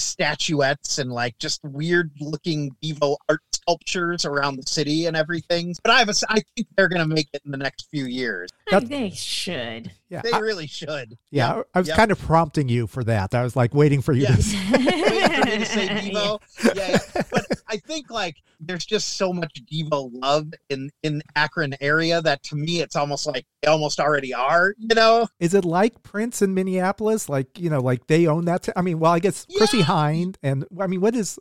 [SPEAKER 3] statuettes and like just weird looking Devo art sculptures around the city and everything. But I have a, I think they're going to make it in the next few years.
[SPEAKER 2] I they should.
[SPEAKER 1] Yeah,
[SPEAKER 3] They
[SPEAKER 1] I,
[SPEAKER 3] really should.
[SPEAKER 1] yeah. I was
[SPEAKER 3] Yep.
[SPEAKER 1] kind of prompting you for that. I was like waiting for you
[SPEAKER 3] Yes.
[SPEAKER 1] to.
[SPEAKER 3] for me to say Devo. Yeah, yeah. But I think like there's just so much Devo love in in Akron area that to me it's almost like they almost already are. You know?
[SPEAKER 1] Is it like Prince in Minneapolis? Like you know, like they own that. T- I mean, well, I guess Chrissie Hynde and I mean, what is?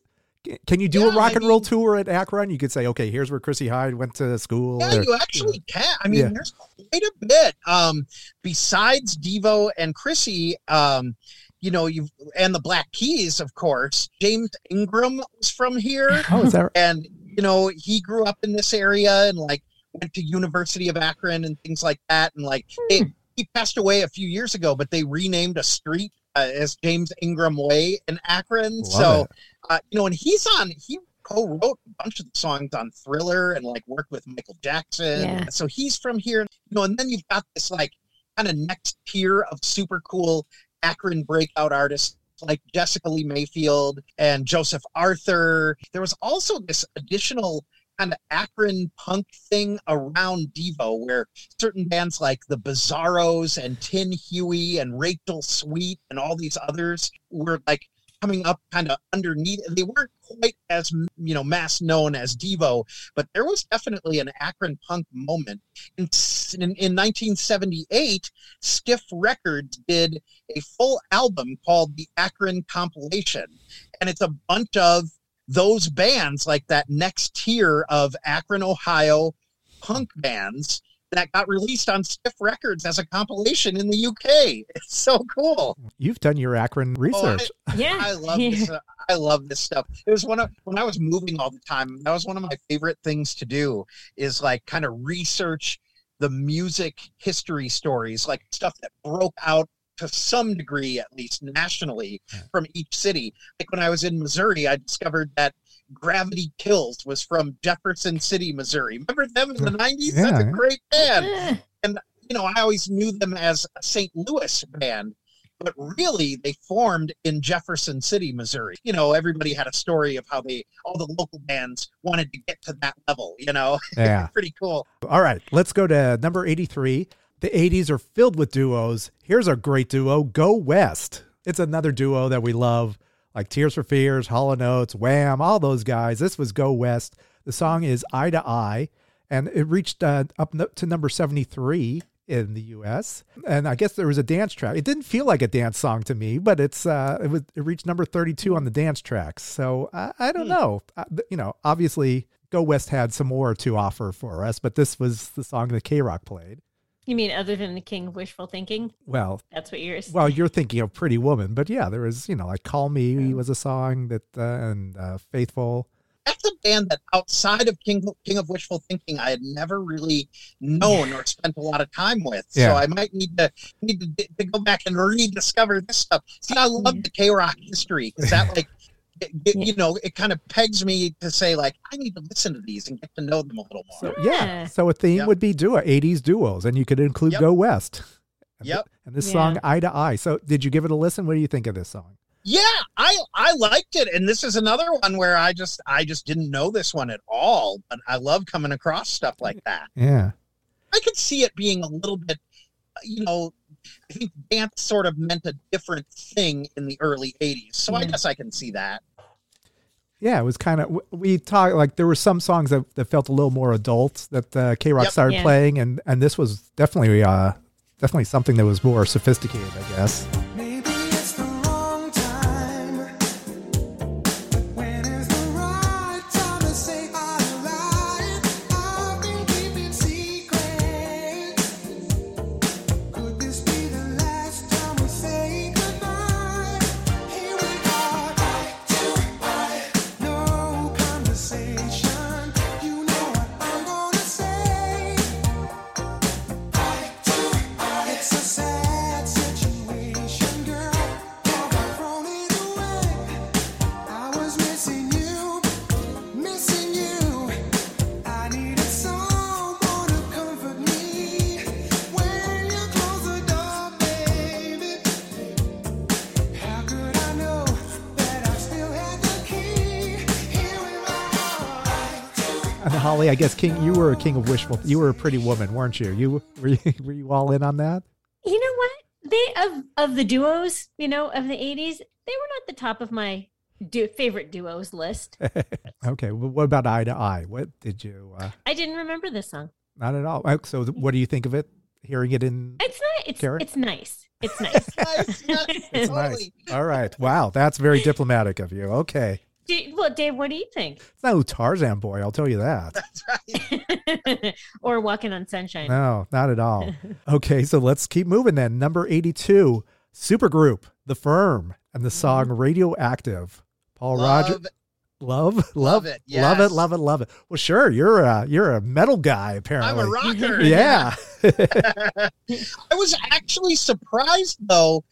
[SPEAKER 1] Can you do
[SPEAKER 3] Yeah,
[SPEAKER 1] a rock
[SPEAKER 3] I
[SPEAKER 1] and roll
[SPEAKER 3] mean-
[SPEAKER 1] tour at Akron? You could say, okay, here's where Chrissie Hynde went to school.
[SPEAKER 3] Yeah,
[SPEAKER 1] or-
[SPEAKER 3] you actually can. I mean,
[SPEAKER 1] Yeah.
[SPEAKER 3] there's quite a bit. Um, besides Devo and Chrissie, um, you know, you and the Black Keys, of course. James Ingram was from here.
[SPEAKER 1] Oh, is that?
[SPEAKER 3] and you know he grew up in this area and like went to university of akron and things like that and like it, he passed away a few years ago but they renamed a street as james ingram way in akron
[SPEAKER 1] Love
[SPEAKER 3] so uh, you know and he's on he co-wrote a bunch of the songs on thriller and like worked with michael jackson
[SPEAKER 2] Yeah.
[SPEAKER 3] so he's from here you know and then you've got this like kind of next tier of super cool akron breakout artists like Jessica Lea Mayfield and Joseph Arthur. There was also this additional kind of Akron punk thing around Devo where certain bands like the Bizarros and Tin Huey and Rachel Sweet and all these others were like coming up kind of underneath. They weren't quite as you know mass known as Devo, but there was definitely an Akron punk moment. In, in, in 1978, Stiff Records did a full album called the Akron Compilation, and it's a bunch of those bands like that next tier of Akron, Ohio punk bands that got released on Stiff Records as a compilation in the UK. It's so cool.
[SPEAKER 1] You've done your Akron research.
[SPEAKER 3] Oh, I,
[SPEAKER 2] Yeah.
[SPEAKER 3] I love this. uh, I love this stuff. It was one of when I was moving all the time. That was one of my favorite things to do. Is like kind of research the music history stories, like stuff that broke out to some degree, at least nationally, from each city. Like when I was in Missouri, I discovered that Gravity Kills was from Jefferson City, Missouri. Remember them in the nineties? That's a great band. And you know, I always knew them as a St. Louis band, but really they formed in Jefferson City, Missouri. You know, everybody had a story of how they all the local bands wanted to get to that level, you know.
[SPEAKER 1] Yeah.
[SPEAKER 3] Pretty cool.
[SPEAKER 1] All right, let's go to number 83. The 80s are filled with duos. Here's a great duo, Go West. It's another duo that we love, like Tears for Fears, Hall and Oates, Wham, all those guys. This was Go West. The song is Eye to Eye, and it reached uh, up to number 73 in the US. And I guess there was a dance track. It didn't feel like a dance song to me, but it's uh it was it reached number 32 on the dance tracks. So I, I don't know. Uh, but, you know, obviously Go West had some more to offer for us, but this was the song that K-Rock played.
[SPEAKER 2] You mean other than the King of Wishful Thinking?
[SPEAKER 1] Well,
[SPEAKER 2] That's what yours.
[SPEAKER 1] well, you're thinking of Pretty Woman, but yeah, there was, you know, like Call Me was a song that uh, and uh, Faithful.
[SPEAKER 3] That's a band that outside of King King of Wishful Thinking, I had never really known or spent a lot of time with.
[SPEAKER 1] Yeah.
[SPEAKER 3] So I might need to need to, to go back and rediscover this stuff. See, I love the K Rock history because that like. It- it- you know, it kind of pegs me to say like I need to listen to these and get to know them a little more.
[SPEAKER 1] So yeah, so a theme would be duo 80s duos, and you could include
[SPEAKER 3] Yep.
[SPEAKER 1] Go West. And
[SPEAKER 3] Yep.
[SPEAKER 1] th- And this
[SPEAKER 3] Yeah.
[SPEAKER 1] song Eye to Eye. So did you give it a listen? What do you think of this song?
[SPEAKER 3] Yeah, I I liked it, and this is another one where I just I just didn't know this one at all, but I love coming across stuff like that.
[SPEAKER 1] Yeah.
[SPEAKER 3] I could see it being a little bit, uh, you know, I think dance sort of meant a different thing in the early '80s, so I guess I can see that.
[SPEAKER 1] Yeah, it was kind of we talked like there were some songs that, that felt a little more adult that uh, K Rock
[SPEAKER 3] Yep.
[SPEAKER 1] started
[SPEAKER 3] Yeah.
[SPEAKER 1] playing, and and this was definitely uh definitely something that was more sophisticated, I guess.
[SPEAKER 9] I
[SPEAKER 1] guess King, you were a king of wishful. You were a pretty woman, weren't you? You were you, were you all in on that?
[SPEAKER 2] You know what? They of of the duos, you know, of the '80s, they were not the top of my du- favorite duos list.
[SPEAKER 1] okay. Well, what about Eye to Eye? What did you? Uh,
[SPEAKER 2] I didn't remember this song.
[SPEAKER 1] not at all. Uh, So, what do you think of it? Hearing it in
[SPEAKER 2] It's not. It's
[SPEAKER 1] Karen?
[SPEAKER 2] it's nice. It's nice.
[SPEAKER 1] it's nice. All right. Wow, that's very diplomatic of you. Okay.
[SPEAKER 2] Do- well, Dave, what do you think?
[SPEAKER 1] It's no Tarzan boy, I'll tell you that. Right.
[SPEAKER 2] or Walking on Sunshine?
[SPEAKER 1] No, not at all. Okay, so let's keep moving then. Number 82, Supergroup, The Firm, and the song mm-hmm. Radioactive. Paul Roger.
[SPEAKER 3] Love
[SPEAKER 1] Love, love,
[SPEAKER 3] it,
[SPEAKER 1] love it, love it, love it. Well, sure, you're a you're a metal guy apparently.
[SPEAKER 3] I'm a rocker.
[SPEAKER 1] Yeah.
[SPEAKER 3] I was actually surprised though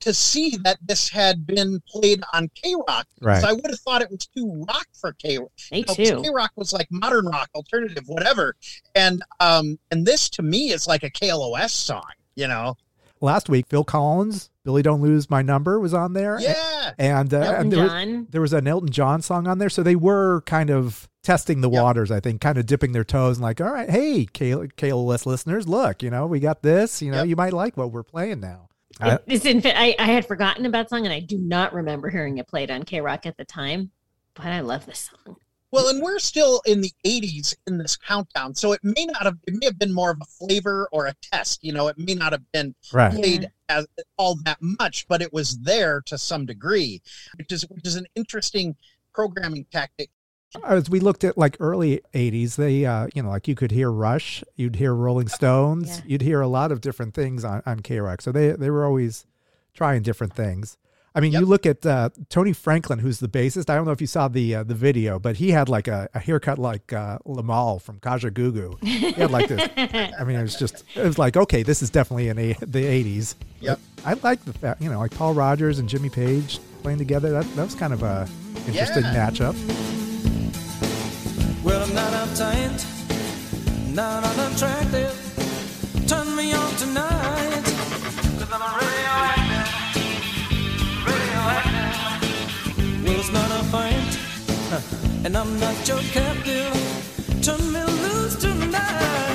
[SPEAKER 3] to see that this had been played on K Rock.
[SPEAKER 1] Right.
[SPEAKER 3] So I would have thought it was too rock for K Rock.
[SPEAKER 2] Me too.
[SPEAKER 3] K Rock was like modern rock, alternative, whatever. And um and this to me is like a KLOS song, you know.
[SPEAKER 1] Last week, Phil Collins, "Billy Don't Lose My Number" was on there.
[SPEAKER 3] Yeah.
[SPEAKER 1] and, uh, and there,
[SPEAKER 2] John.
[SPEAKER 1] Was, there was an Elton John song on there, so they were kind of testing the waters. I think, kind of dipping their toes and like, all right, hey, K- KLOS listeners, look, you know, we got this. You know, you might like what we're playing now. I-
[SPEAKER 2] It- it's in, I, I had forgotten about song and I do not remember hearing it played on K Rock at the time, but I love this song.
[SPEAKER 3] Well, and we're still in the 80s in this countdown, so it may not have it may have been more of a flavor or a test. You know, it may not have been
[SPEAKER 1] Right.
[SPEAKER 3] played as all that much, but it was there to some degree, which is which is an interesting programming tactic.
[SPEAKER 1] As we looked at like early 80s, they, uh, you know, like you could hear Rush, you'd hear Rolling Stones,
[SPEAKER 2] Yeah.
[SPEAKER 1] you'd hear a lot of different things on, on K Rock. So they, they were always trying different things. I mean, you look at uh, Tony Franklin, who's the bassist. I don't know if you saw the uh, the video, but he had like a, a haircut like uh, Limahl from Kajagoogoo. He had like this. I mean, it was just, it was like, okay, this is definitely in a, the 80s.
[SPEAKER 3] Yep.
[SPEAKER 1] I like the fact, you know, like Paul Rodgers and Jimmy Page playing together. That, that was kind of a interesting
[SPEAKER 9] Yeah.
[SPEAKER 1] matchup.
[SPEAKER 9] Well, I'm not uptight, not unattractive. Turn me on tonight. Cause I'm a radioactive, radioactive. Well, it's not a fight, and I'm not your captive. Turn me loose tonight.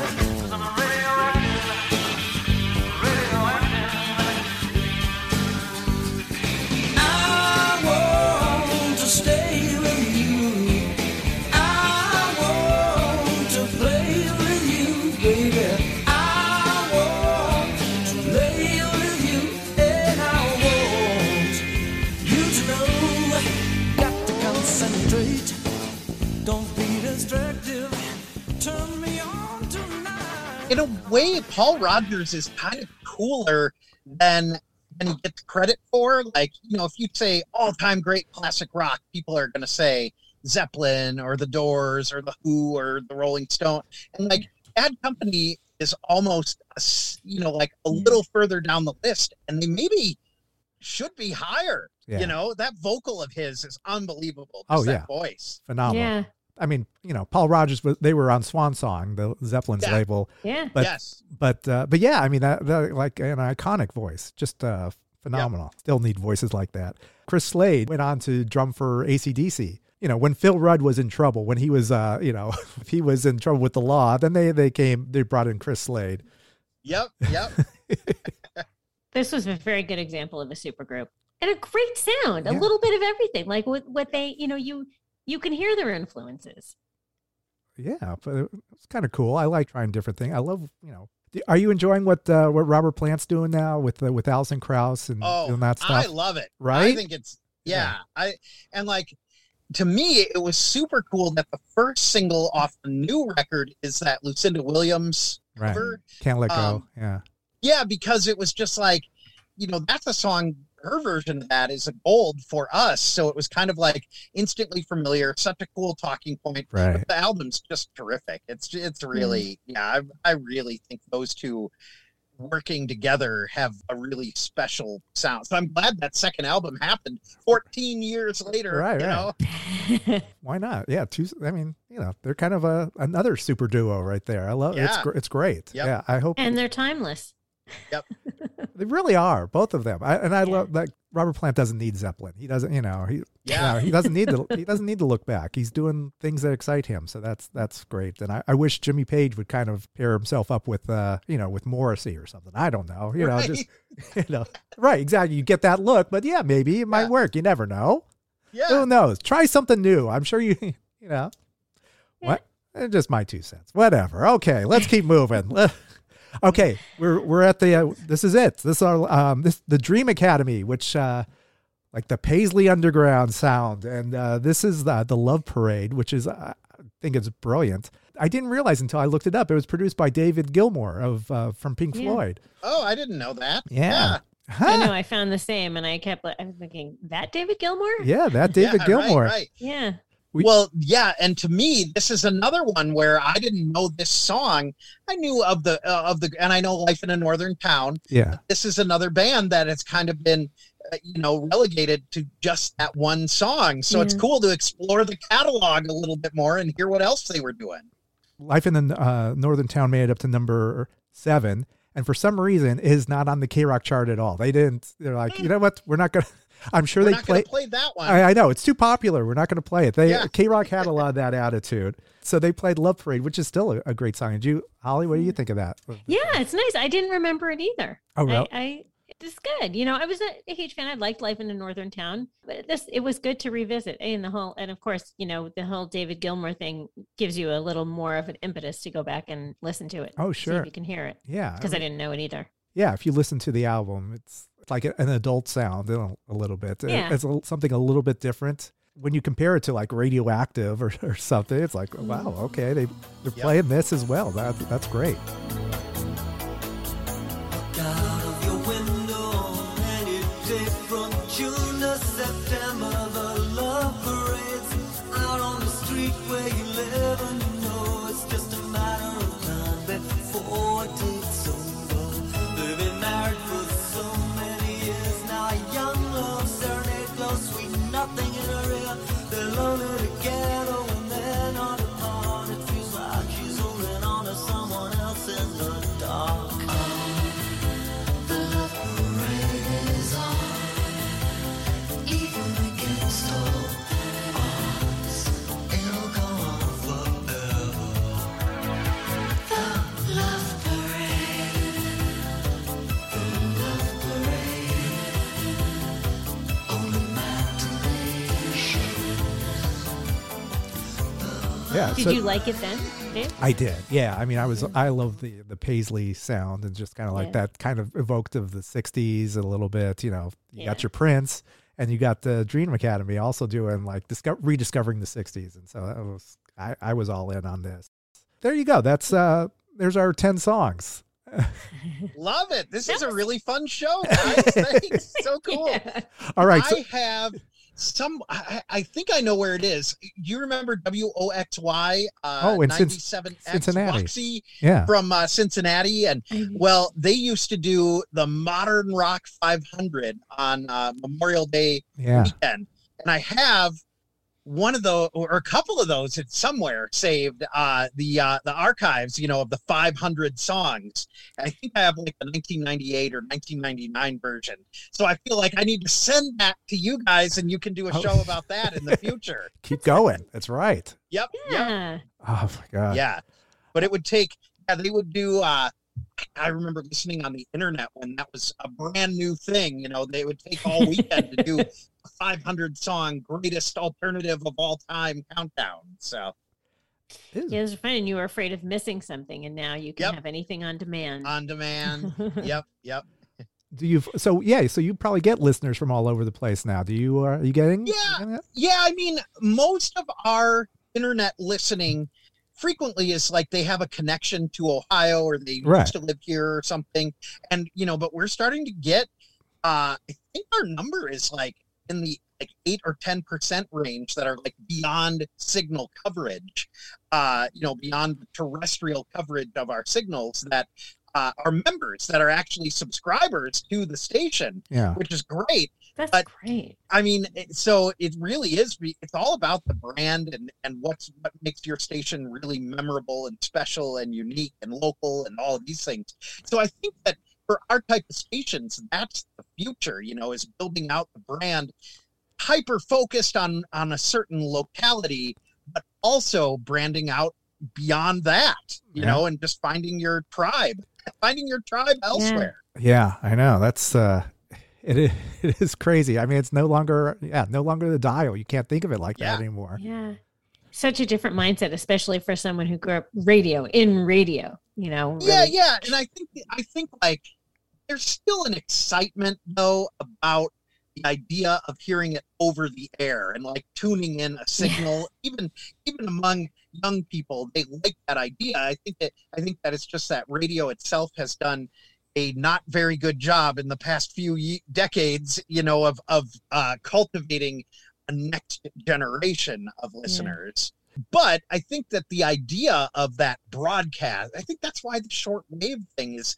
[SPEAKER 3] Way, Paul Rodgers is kind of cooler than than he gets credit for. Like, you know, if you say all time great classic rock, people are gonna say Zeppelin or the Doors or the Who or the Rolling Stone. And like Bad Company is almost a s- you know, like a little further down the list, and they maybe should be higher.
[SPEAKER 1] Yeah.
[SPEAKER 3] You know, that vocal of his is unbelievable.
[SPEAKER 1] Oh,
[SPEAKER 3] Just that
[SPEAKER 1] yeah.
[SPEAKER 3] voice.
[SPEAKER 1] Phenomenal.
[SPEAKER 2] Yeah.
[SPEAKER 1] I mean, you know, Paul Rodgers was they were on Swan Song, the Zeppelin's
[SPEAKER 3] Yeah.
[SPEAKER 1] label.
[SPEAKER 2] Yeah.
[SPEAKER 1] But
[SPEAKER 3] Yes.
[SPEAKER 1] but uh, but yeah, I mean that, that like an iconic voice, just uh phenomenal. Still need voices like that. Chris Slade went on to drum for ACDC. You know, when Phil Rudd was in trouble, when he was uh, you know, if he was in trouble with the law, then they they came they brought in Chris Slade.
[SPEAKER 3] Yep. Yep.
[SPEAKER 2] This was a very good example of a supergroup and a great sound, a
[SPEAKER 1] Yeah.
[SPEAKER 2] little bit of everything. Like what, what they, you know, you you can hear their influences.
[SPEAKER 1] Yeah, but it's kind of cool. I like trying different things. I love, you know. Are you enjoying what uh, what Robert Plant's doing now with uh, with Alison Krauss and
[SPEAKER 3] Oh,
[SPEAKER 1] doing that stuff?
[SPEAKER 3] I love it.
[SPEAKER 1] Right?
[SPEAKER 3] I think it's yeah. I and like to me, it was super cool that the first single off the new record is that Lucinda Williams
[SPEAKER 1] Right.
[SPEAKER 3] cover.
[SPEAKER 1] Can't let go.
[SPEAKER 3] Um,
[SPEAKER 1] yeah.
[SPEAKER 3] Yeah, because it was just like, you know, that's a song. Her version of that is a gold for us. So it was kind of like instantly familiar, such a cool talking point.
[SPEAKER 1] Right.
[SPEAKER 3] But the album's just terrific. It's it's mm-hmm. really yeah. I I really think those two working together have a really special sound. So I'm glad that second album happened 14 years later.
[SPEAKER 1] Right,
[SPEAKER 3] you
[SPEAKER 1] right.
[SPEAKER 3] know?
[SPEAKER 1] Why not? Yeah, two. I mean, you know, they're kind of a another super duo right there. I love it's
[SPEAKER 3] Yeah.
[SPEAKER 1] gr- it's great.
[SPEAKER 3] Yep.
[SPEAKER 1] Yeah, I hope
[SPEAKER 2] And they're timeless.
[SPEAKER 3] Yep.
[SPEAKER 1] they really are both of them. I, and I love that Robert Plant doesn't need Zeppelin. He doesn't. You know, he
[SPEAKER 3] Yeah.
[SPEAKER 1] no, he doesn't need to. he doesn't need to look back. He's doing things that excite him. So that's that's great. And I, I wish Jimmy Page would kind of pair himself up with uh you know with Morrissey or something. I don't know. You know, just you know, right? Exactly. You get that look, but yeah, maybe it might work. You never know.
[SPEAKER 3] Yeah.
[SPEAKER 1] Who knows? Try something new. I'm sure you, you know. What? Eh, Just my two cents. Whatever. Okay, let's keep moving. Let- okay, we're we're at the. Uh, this is it. This is our um this the Dream Academy, which uh like the Paisley Underground sound, and uh, this is the the Love Parade, which is uh, I think it's brilliant. I didn't realize until I looked it up. It was produced by David Gilmour of uh, from Pink
[SPEAKER 2] Yeah.
[SPEAKER 1] Floyd.
[SPEAKER 3] Oh, I didn't know that.
[SPEAKER 1] Yeah.
[SPEAKER 2] I know. I found the same, and I kept. I was thinking that David Gilmour.
[SPEAKER 1] Yeah, that David
[SPEAKER 3] Yeah,
[SPEAKER 1] Gilmour.
[SPEAKER 3] Right, right.
[SPEAKER 2] Yeah.
[SPEAKER 3] Well, yeah, and to me, this is another one where I didn't know this song. I knew of the uh, of the, and I know "Life in a Northern Town."
[SPEAKER 1] Yeah.
[SPEAKER 3] This is another band that has kind of been, uh, you know, relegated to just that one song. So it's cool to explore the catalog a little bit more and hear what else they were doing.
[SPEAKER 1] Life in the uh, Northern Town made it up to number seven, and for some reason is not on the K Rock chart at all. They didn't. They're like, you know what? We're not gonna. I'm sure
[SPEAKER 3] We're
[SPEAKER 1] they
[SPEAKER 3] not
[SPEAKER 1] play.
[SPEAKER 3] play that one.
[SPEAKER 1] I, I know it's too popular. We're not going to play it. They
[SPEAKER 3] Yeah.
[SPEAKER 1] K Rock had a lot of that attitude, so they played Love Parade, which is still a, a great song. Did you, Holly? What do you think of that?
[SPEAKER 2] Yeah, it's nice. I didn't remember it either.
[SPEAKER 1] Oh, well.
[SPEAKER 2] I, I It's good. You know, I was a, a huge fan. I liked life in a northern town, but this it was good to revisit. Eh, and the whole, and of course, you know, the whole David Gilmour thing gives you a little more of an impetus to go back and listen to it.
[SPEAKER 1] Oh, sure.
[SPEAKER 2] if you can hear it.
[SPEAKER 1] Yeah,
[SPEAKER 2] because I,
[SPEAKER 1] I
[SPEAKER 2] didn't know it either.
[SPEAKER 1] Yeah, if you listen to the album, it's like an adult sound in a, a little bit.
[SPEAKER 2] Yeah.
[SPEAKER 1] It's a, something a little bit different. When you compare it to like Radioactive or, or something, it's like, wow, okay, they, they're playing this as well. That, that's great. Yeah.
[SPEAKER 2] Did
[SPEAKER 1] so-
[SPEAKER 2] you like it then? Dave?
[SPEAKER 1] I did. Yeah. I mean, I was, I love the, the Paisley sound and just kind of like
[SPEAKER 2] Yeah.
[SPEAKER 1] that kind of evoked of the 60s a little bit. You know, you
[SPEAKER 2] Yeah.
[SPEAKER 1] got your Prince and you got the Dream Academy also doing like disco- rediscovering the 60s. And so that was, I, I was all in on this. There you go. That's, uh, there's our 10 songs.
[SPEAKER 3] Love it. This is a really fun show, guys. Thanks. So cool.
[SPEAKER 1] All right. So,
[SPEAKER 3] I have some. I, I think I know where it is. You remember WOXY? Uh,
[SPEAKER 1] Oh, in
[SPEAKER 3] 97
[SPEAKER 1] Cincinnati.
[SPEAKER 3] Roxy
[SPEAKER 1] Yeah.
[SPEAKER 3] from uh, Cincinnati, and well, they used to do the Modern Rock 500 on uh, Memorial Day
[SPEAKER 1] Yeah.
[SPEAKER 3] weekend, and I have one of those or a couple of those it's somewhere saved uh the uh the archives you know of the 500 songs i think i have like the 1998 or 1999 version so i feel like i need to send that to you guys and you can do a
[SPEAKER 1] Oh.
[SPEAKER 3] show about that in the future
[SPEAKER 1] keep going. That's right.
[SPEAKER 3] yep
[SPEAKER 2] Yeah.
[SPEAKER 1] Oh my God.
[SPEAKER 3] yeah but it would take yeah they would do uh i remember listening on the internet when that was a brand new thing you know they would take all weekend to do a 500 song greatest alternative of all time countdown so
[SPEAKER 2] Yeah, it was fun, and you were afraid of missing something, and now you can have anything on demand.
[SPEAKER 3] on demand yep yep
[SPEAKER 1] Do you, so yeah, so you probably get listeners from all over the place now. Do you, uh, are you getting?
[SPEAKER 3] Yeah, yeah. I mean, most of our internet listening frequently is like they have a connection to Ohio or they
[SPEAKER 1] Right.
[SPEAKER 3] used to live here or something, and you know. But we're starting to get. uh I think our number is like in the like eight or ten percent range that are like beyond signal coverage. Uh, you know, beyond the terrestrial coverage of our signals that. Uh, are members that are actually subscribers to the station,
[SPEAKER 1] Yeah.
[SPEAKER 3] which is great.
[SPEAKER 2] That's
[SPEAKER 3] but
[SPEAKER 2] great.
[SPEAKER 3] I mean, so it really is. It's all about the brand and and what's what makes your station really memorable and special and unique and local and all of these things. So I think that for our type of stations, that's the future. You know, is building out the brand, hyper focused on on a certain locality, but also branding out beyond that. You
[SPEAKER 1] Yeah.
[SPEAKER 3] know, and just finding your tribe, finding your tribe elsewhere.
[SPEAKER 1] Yeah, I know. That's uh it is, it is crazy. I mean, it's no longer yeah, no longer the dial. You can't think of it like that anymore.
[SPEAKER 2] Yeah. Such a different mindset, especially for someone who grew up radio in radio, you know.
[SPEAKER 3] Yeah,
[SPEAKER 2] really-
[SPEAKER 3] yeah, and I think I think like there's still an excitement though about the idea of hearing it over the air and like tuning in a signal even even among young people they like that idea i think that i think that it's just that radio itself has done a not very good job in the past few ye- decades you know of of uh cultivating a next generation of listeners but I think that the idea of that broadcast, I think that's why the short wave thing is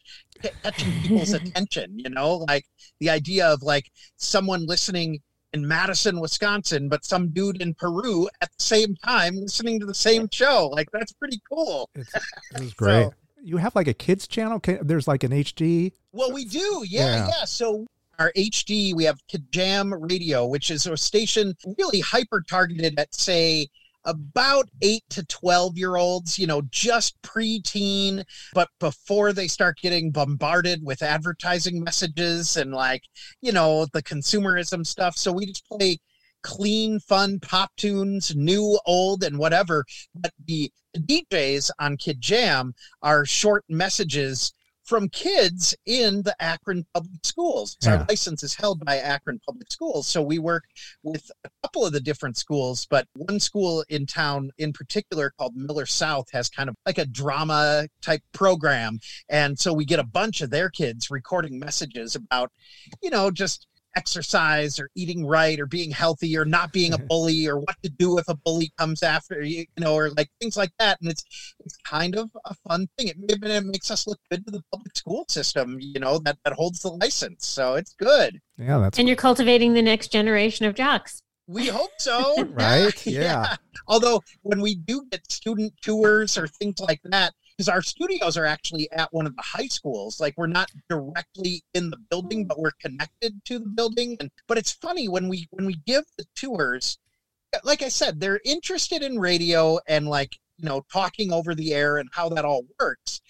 [SPEAKER 3] catching people's attention, you know, like the idea of like someone listening in Madison, Wisconsin, but some dude in Peru at the same time listening to the same show. Like that's pretty cool.
[SPEAKER 1] It was great. You have like a kids channel? Can, there's like an HD.
[SPEAKER 3] Well, we do. Yeah,
[SPEAKER 1] Yeah.
[SPEAKER 3] yeah. So our HD, we have Kid Jam Radio, which is a station really hyper targeted at, say, about eight to 12 year olds, you know, just preteen, but before they start getting bombarded with advertising messages and like, you know, the consumerism stuff. So we just play clean, fun pop tunes, new, old, and whatever. But the DJs on Kid Jam are short messages from kids in the Akron Public Schools.
[SPEAKER 1] Yeah.
[SPEAKER 3] Our license is held by Akron Public Schools. So we work with a couple of the different schools, but one school in town in particular called Miller South has kind of like a drama type program. And so we get a bunch of their kids recording messages about, you know, just exercise or eating right or being healthy or not being a mm-hmm. bully or what to do if a bully comes after you, you know, or like things like that. And it's it's kind of a fun thing. It, it, it makes us look good to the public school system, you know, that, that holds the license. So it's good.
[SPEAKER 1] Yeah, that's
[SPEAKER 2] And you're cultivating the next generation of jocks.
[SPEAKER 3] We hope so.
[SPEAKER 1] right. Yeah.
[SPEAKER 3] Although when we do get student tours or things like that, because our studios are actually at one of the high schools, like we're not directly in the building, but we're connected to the building. And but it's funny when we when we give the tours, uh, like I said, they're interested in radio and like you know talking over the air and how that all works,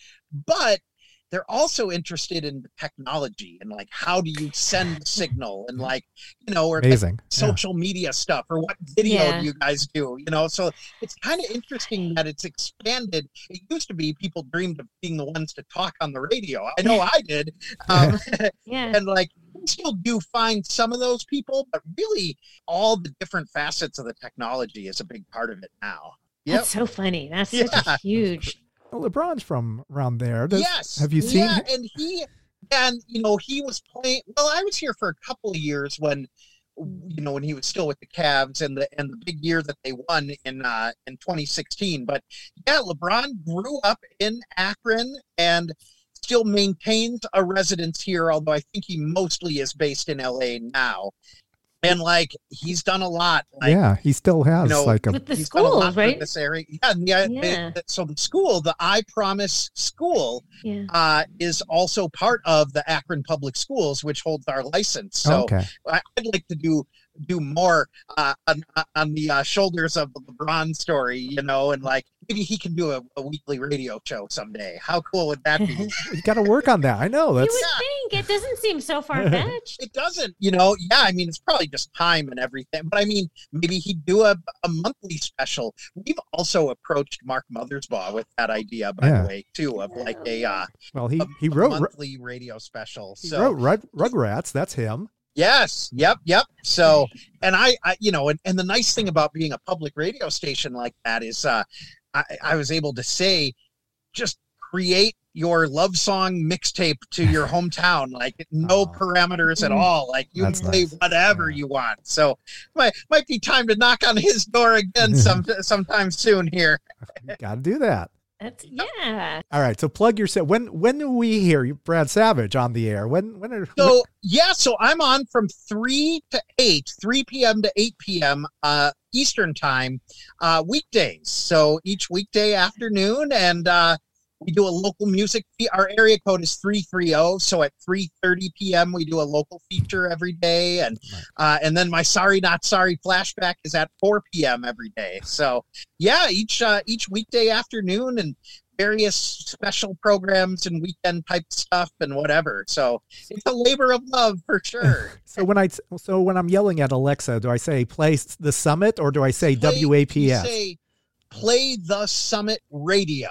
[SPEAKER 3] but they're also interested in the technology and like how do you send a signal and like you know or like,
[SPEAKER 1] Amazing. Yeah.
[SPEAKER 3] social media stuff or what video
[SPEAKER 2] Yeah.
[SPEAKER 3] do you guys do you know so it's kind of interesting that it's expanded it used to be people dreamed of being the ones to talk on the radio i know i did um,
[SPEAKER 2] Yeah.
[SPEAKER 3] and like we still do find some of those people but really all the different facets of the technology is a big part of it now yep
[SPEAKER 2] That's so funny. That's such a huge.
[SPEAKER 1] LeBron's from around there. Does-
[SPEAKER 3] yes.
[SPEAKER 1] Have you seen?
[SPEAKER 3] Yeah, and he and you know he was playing. Well, I was here for a couple of years when you know when he was still with the Cavs and the and the big year that they won in uh in 2016. But yeah, LeBron grew up in Akron and still maintains a residence here, although I think he mostly is based in LA now. And like he's done a lot. Like,
[SPEAKER 1] yeah, he still has
[SPEAKER 3] you know,
[SPEAKER 1] like a.
[SPEAKER 2] With the
[SPEAKER 3] he's done a
[SPEAKER 2] schools, right?
[SPEAKER 3] This area, yeah, yeah.
[SPEAKER 2] Yeah.
[SPEAKER 3] it- so the school, the I Promise School,
[SPEAKER 2] Yeah.
[SPEAKER 3] uh, is also part of the Akron Public Schools, which holds our license. So
[SPEAKER 1] okay.
[SPEAKER 3] I'd like to do do more uh, on, on the uh, shoulders of the LeBron story, you know, and like maybe he can do a, a weekly radio show someday. How cool would that be?
[SPEAKER 1] You got to work on that. I know.
[SPEAKER 2] You
[SPEAKER 1] That's
[SPEAKER 2] would think it doesn't seem so far fetched.
[SPEAKER 3] it doesn't, you know. Yeah, I mean, it's probably just time and everything, but I mean, maybe he'd do a, a monthly special. We've also approached Mark Mothersbaugh with that idea, by
[SPEAKER 1] Yeah.
[SPEAKER 3] the way, too, of like a uh,
[SPEAKER 1] well. He
[SPEAKER 3] a,
[SPEAKER 1] he wrote Ru-
[SPEAKER 3] monthly radio special.
[SPEAKER 1] he
[SPEAKER 3] So
[SPEAKER 1] wrote Rug, Rugrats. That's him.
[SPEAKER 3] Yes. Yep. Yep. So, and I, I you know, and, and the nice thing about being a public radio station like that is, uh, I, I was able to say, just create your love song mixtape to your hometown, like no
[SPEAKER 1] Oh.
[SPEAKER 3] parameters at
[SPEAKER 2] Mm.
[SPEAKER 3] all. Like you
[SPEAKER 1] That's
[SPEAKER 3] play
[SPEAKER 1] nice.
[SPEAKER 3] whatever
[SPEAKER 1] Yeah.
[SPEAKER 3] you want. So, might might be time to knock on his door again some sometime soon here.
[SPEAKER 1] Got to do that.
[SPEAKER 2] That's yeah.
[SPEAKER 1] All right. So plug yourself. When when do we hear Brad Savage on the air? When when are
[SPEAKER 3] So yeah, so I'm on from three to eight, three p.m. to eight p.m. Uh, Eastern time, uh, weekdays. So each weekday afternoon, and uh, we do a local music. Fe- our area code is three three zero. So at three thirty p.m. we do a local feature every day, and uh, and then my sorry not sorry flashback is at four p.m. every day. So yeah, each uh, each weekday afternoon and various special programs and weekend type stuff and whatever. So it's a labor of love for sure.
[SPEAKER 1] so when I so when I'm yelling at Alexa, do I say play the summit or do I say
[SPEAKER 3] Play-
[SPEAKER 1] WAPS?
[SPEAKER 3] Say play the Summit Radio.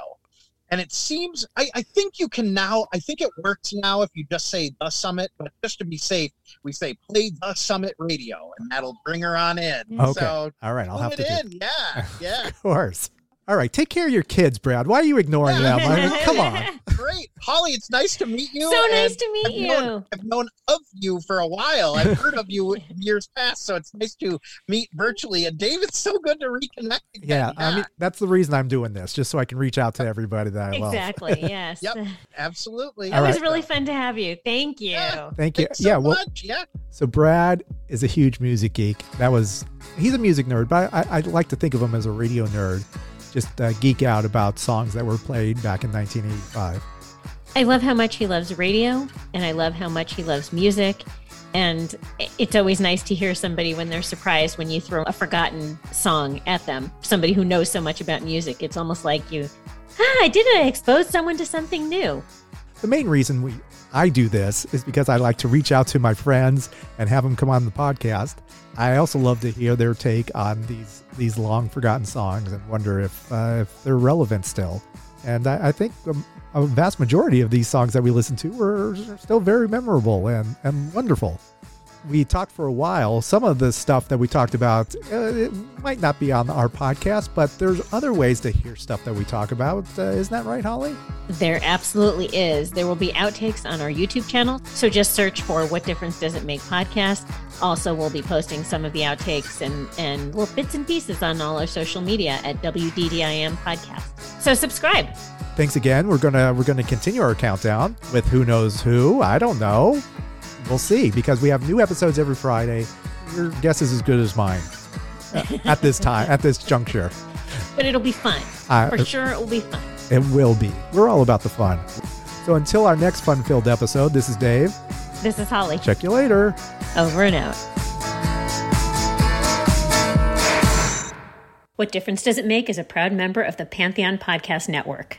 [SPEAKER 3] And it seems I, I think you can now I think it works now if you just say the summit, but just to be safe, we say play the summit radio and that'll bring her on in. Mm.
[SPEAKER 1] Okay.
[SPEAKER 3] So
[SPEAKER 1] All right. I'll have to
[SPEAKER 3] it
[SPEAKER 1] do.
[SPEAKER 3] in. Yeah. Yeah.
[SPEAKER 1] Of course. All right. Take care of your kids, Brad. Why are you ignoring them? I mean, come on.
[SPEAKER 3] Great. Holly, it's nice to meet you.
[SPEAKER 2] So nice to meet
[SPEAKER 3] I've
[SPEAKER 2] you.
[SPEAKER 3] known- I've known of you for a while. I've heard of you years past, so it's nice to meet virtually. And Dave, it's so good to reconnect again.
[SPEAKER 1] Yeah, I mean that's the reason I'm doing this, just so I can reach out to everybody that I love.
[SPEAKER 2] Exactly. Yes.
[SPEAKER 3] Yep. absolutely.
[SPEAKER 2] It
[SPEAKER 1] All
[SPEAKER 2] was really fun to have you. Thank you.
[SPEAKER 3] Yeah.
[SPEAKER 1] Thank you.
[SPEAKER 3] Thanks so
[SPEAKER 1] yeah, well,
[SPEAKER 3] much. Yeah.
[SPEAKER 1] so Brad is a huge music geek. That was he's a music nerd, but I, I like to think of him as a radio nerd. Just uh, geek out about songs that were played back in 1985.
[SPEAKER 2] I love how much he loves radio and I love how much he loves music. And it's always nice to hear somebody when they're surprised when you throw a forgotten song at them. Somebody who knows so much about music. It's almost like you, ah, I did I expose someone to something new.
[SPEAKER 1] The main reason we I do this is because I like to reach out to my friends and have them come on the podcast. I also love to hear their take on these these long forgotten songs and wonder if uh, if they're relevant still. And I, I think um, a vast majority of these songs that we listen to are, are still very memorable and, and wonderful. We talked for a while. Some of the stuff that we talked about uh, it might not be on our podcast, but there's other ways to hear stuff that we talk about. Uh, isn't that right, Holly?
[SPEAKER 2] There absolutely is. There will be outtakes on our YouTube channel. So just search for What Difference Does It Make podcast. Also, we'll be posting some of the outtakes and, and little bits and pieces on all our social media at WDDIM podcast. So subscribe.
[SPEAKER 1] Thanks again. We're gonna we're gonna continue our countdown with who knows who. I don't know. We'll see because we have new episodes every Friday. Your guess is as good as mine at this time at this juncture.
[SPEAKER 2] But it'll be fun.
[SPEAKER 1] Uh,
[SPEAKER 2] For sure, it will be fun.
[SPEAKER 1] It will be. We're all about the fun. So until our next fun-filled episode, this is Dave.
[SPEAKER 2] This is Holly.
[SPEAKER 1] Check you later.
[SPEAKER 2] Over and out. What Difference Does It Make is a proud member of the Pantheon Podcast Network.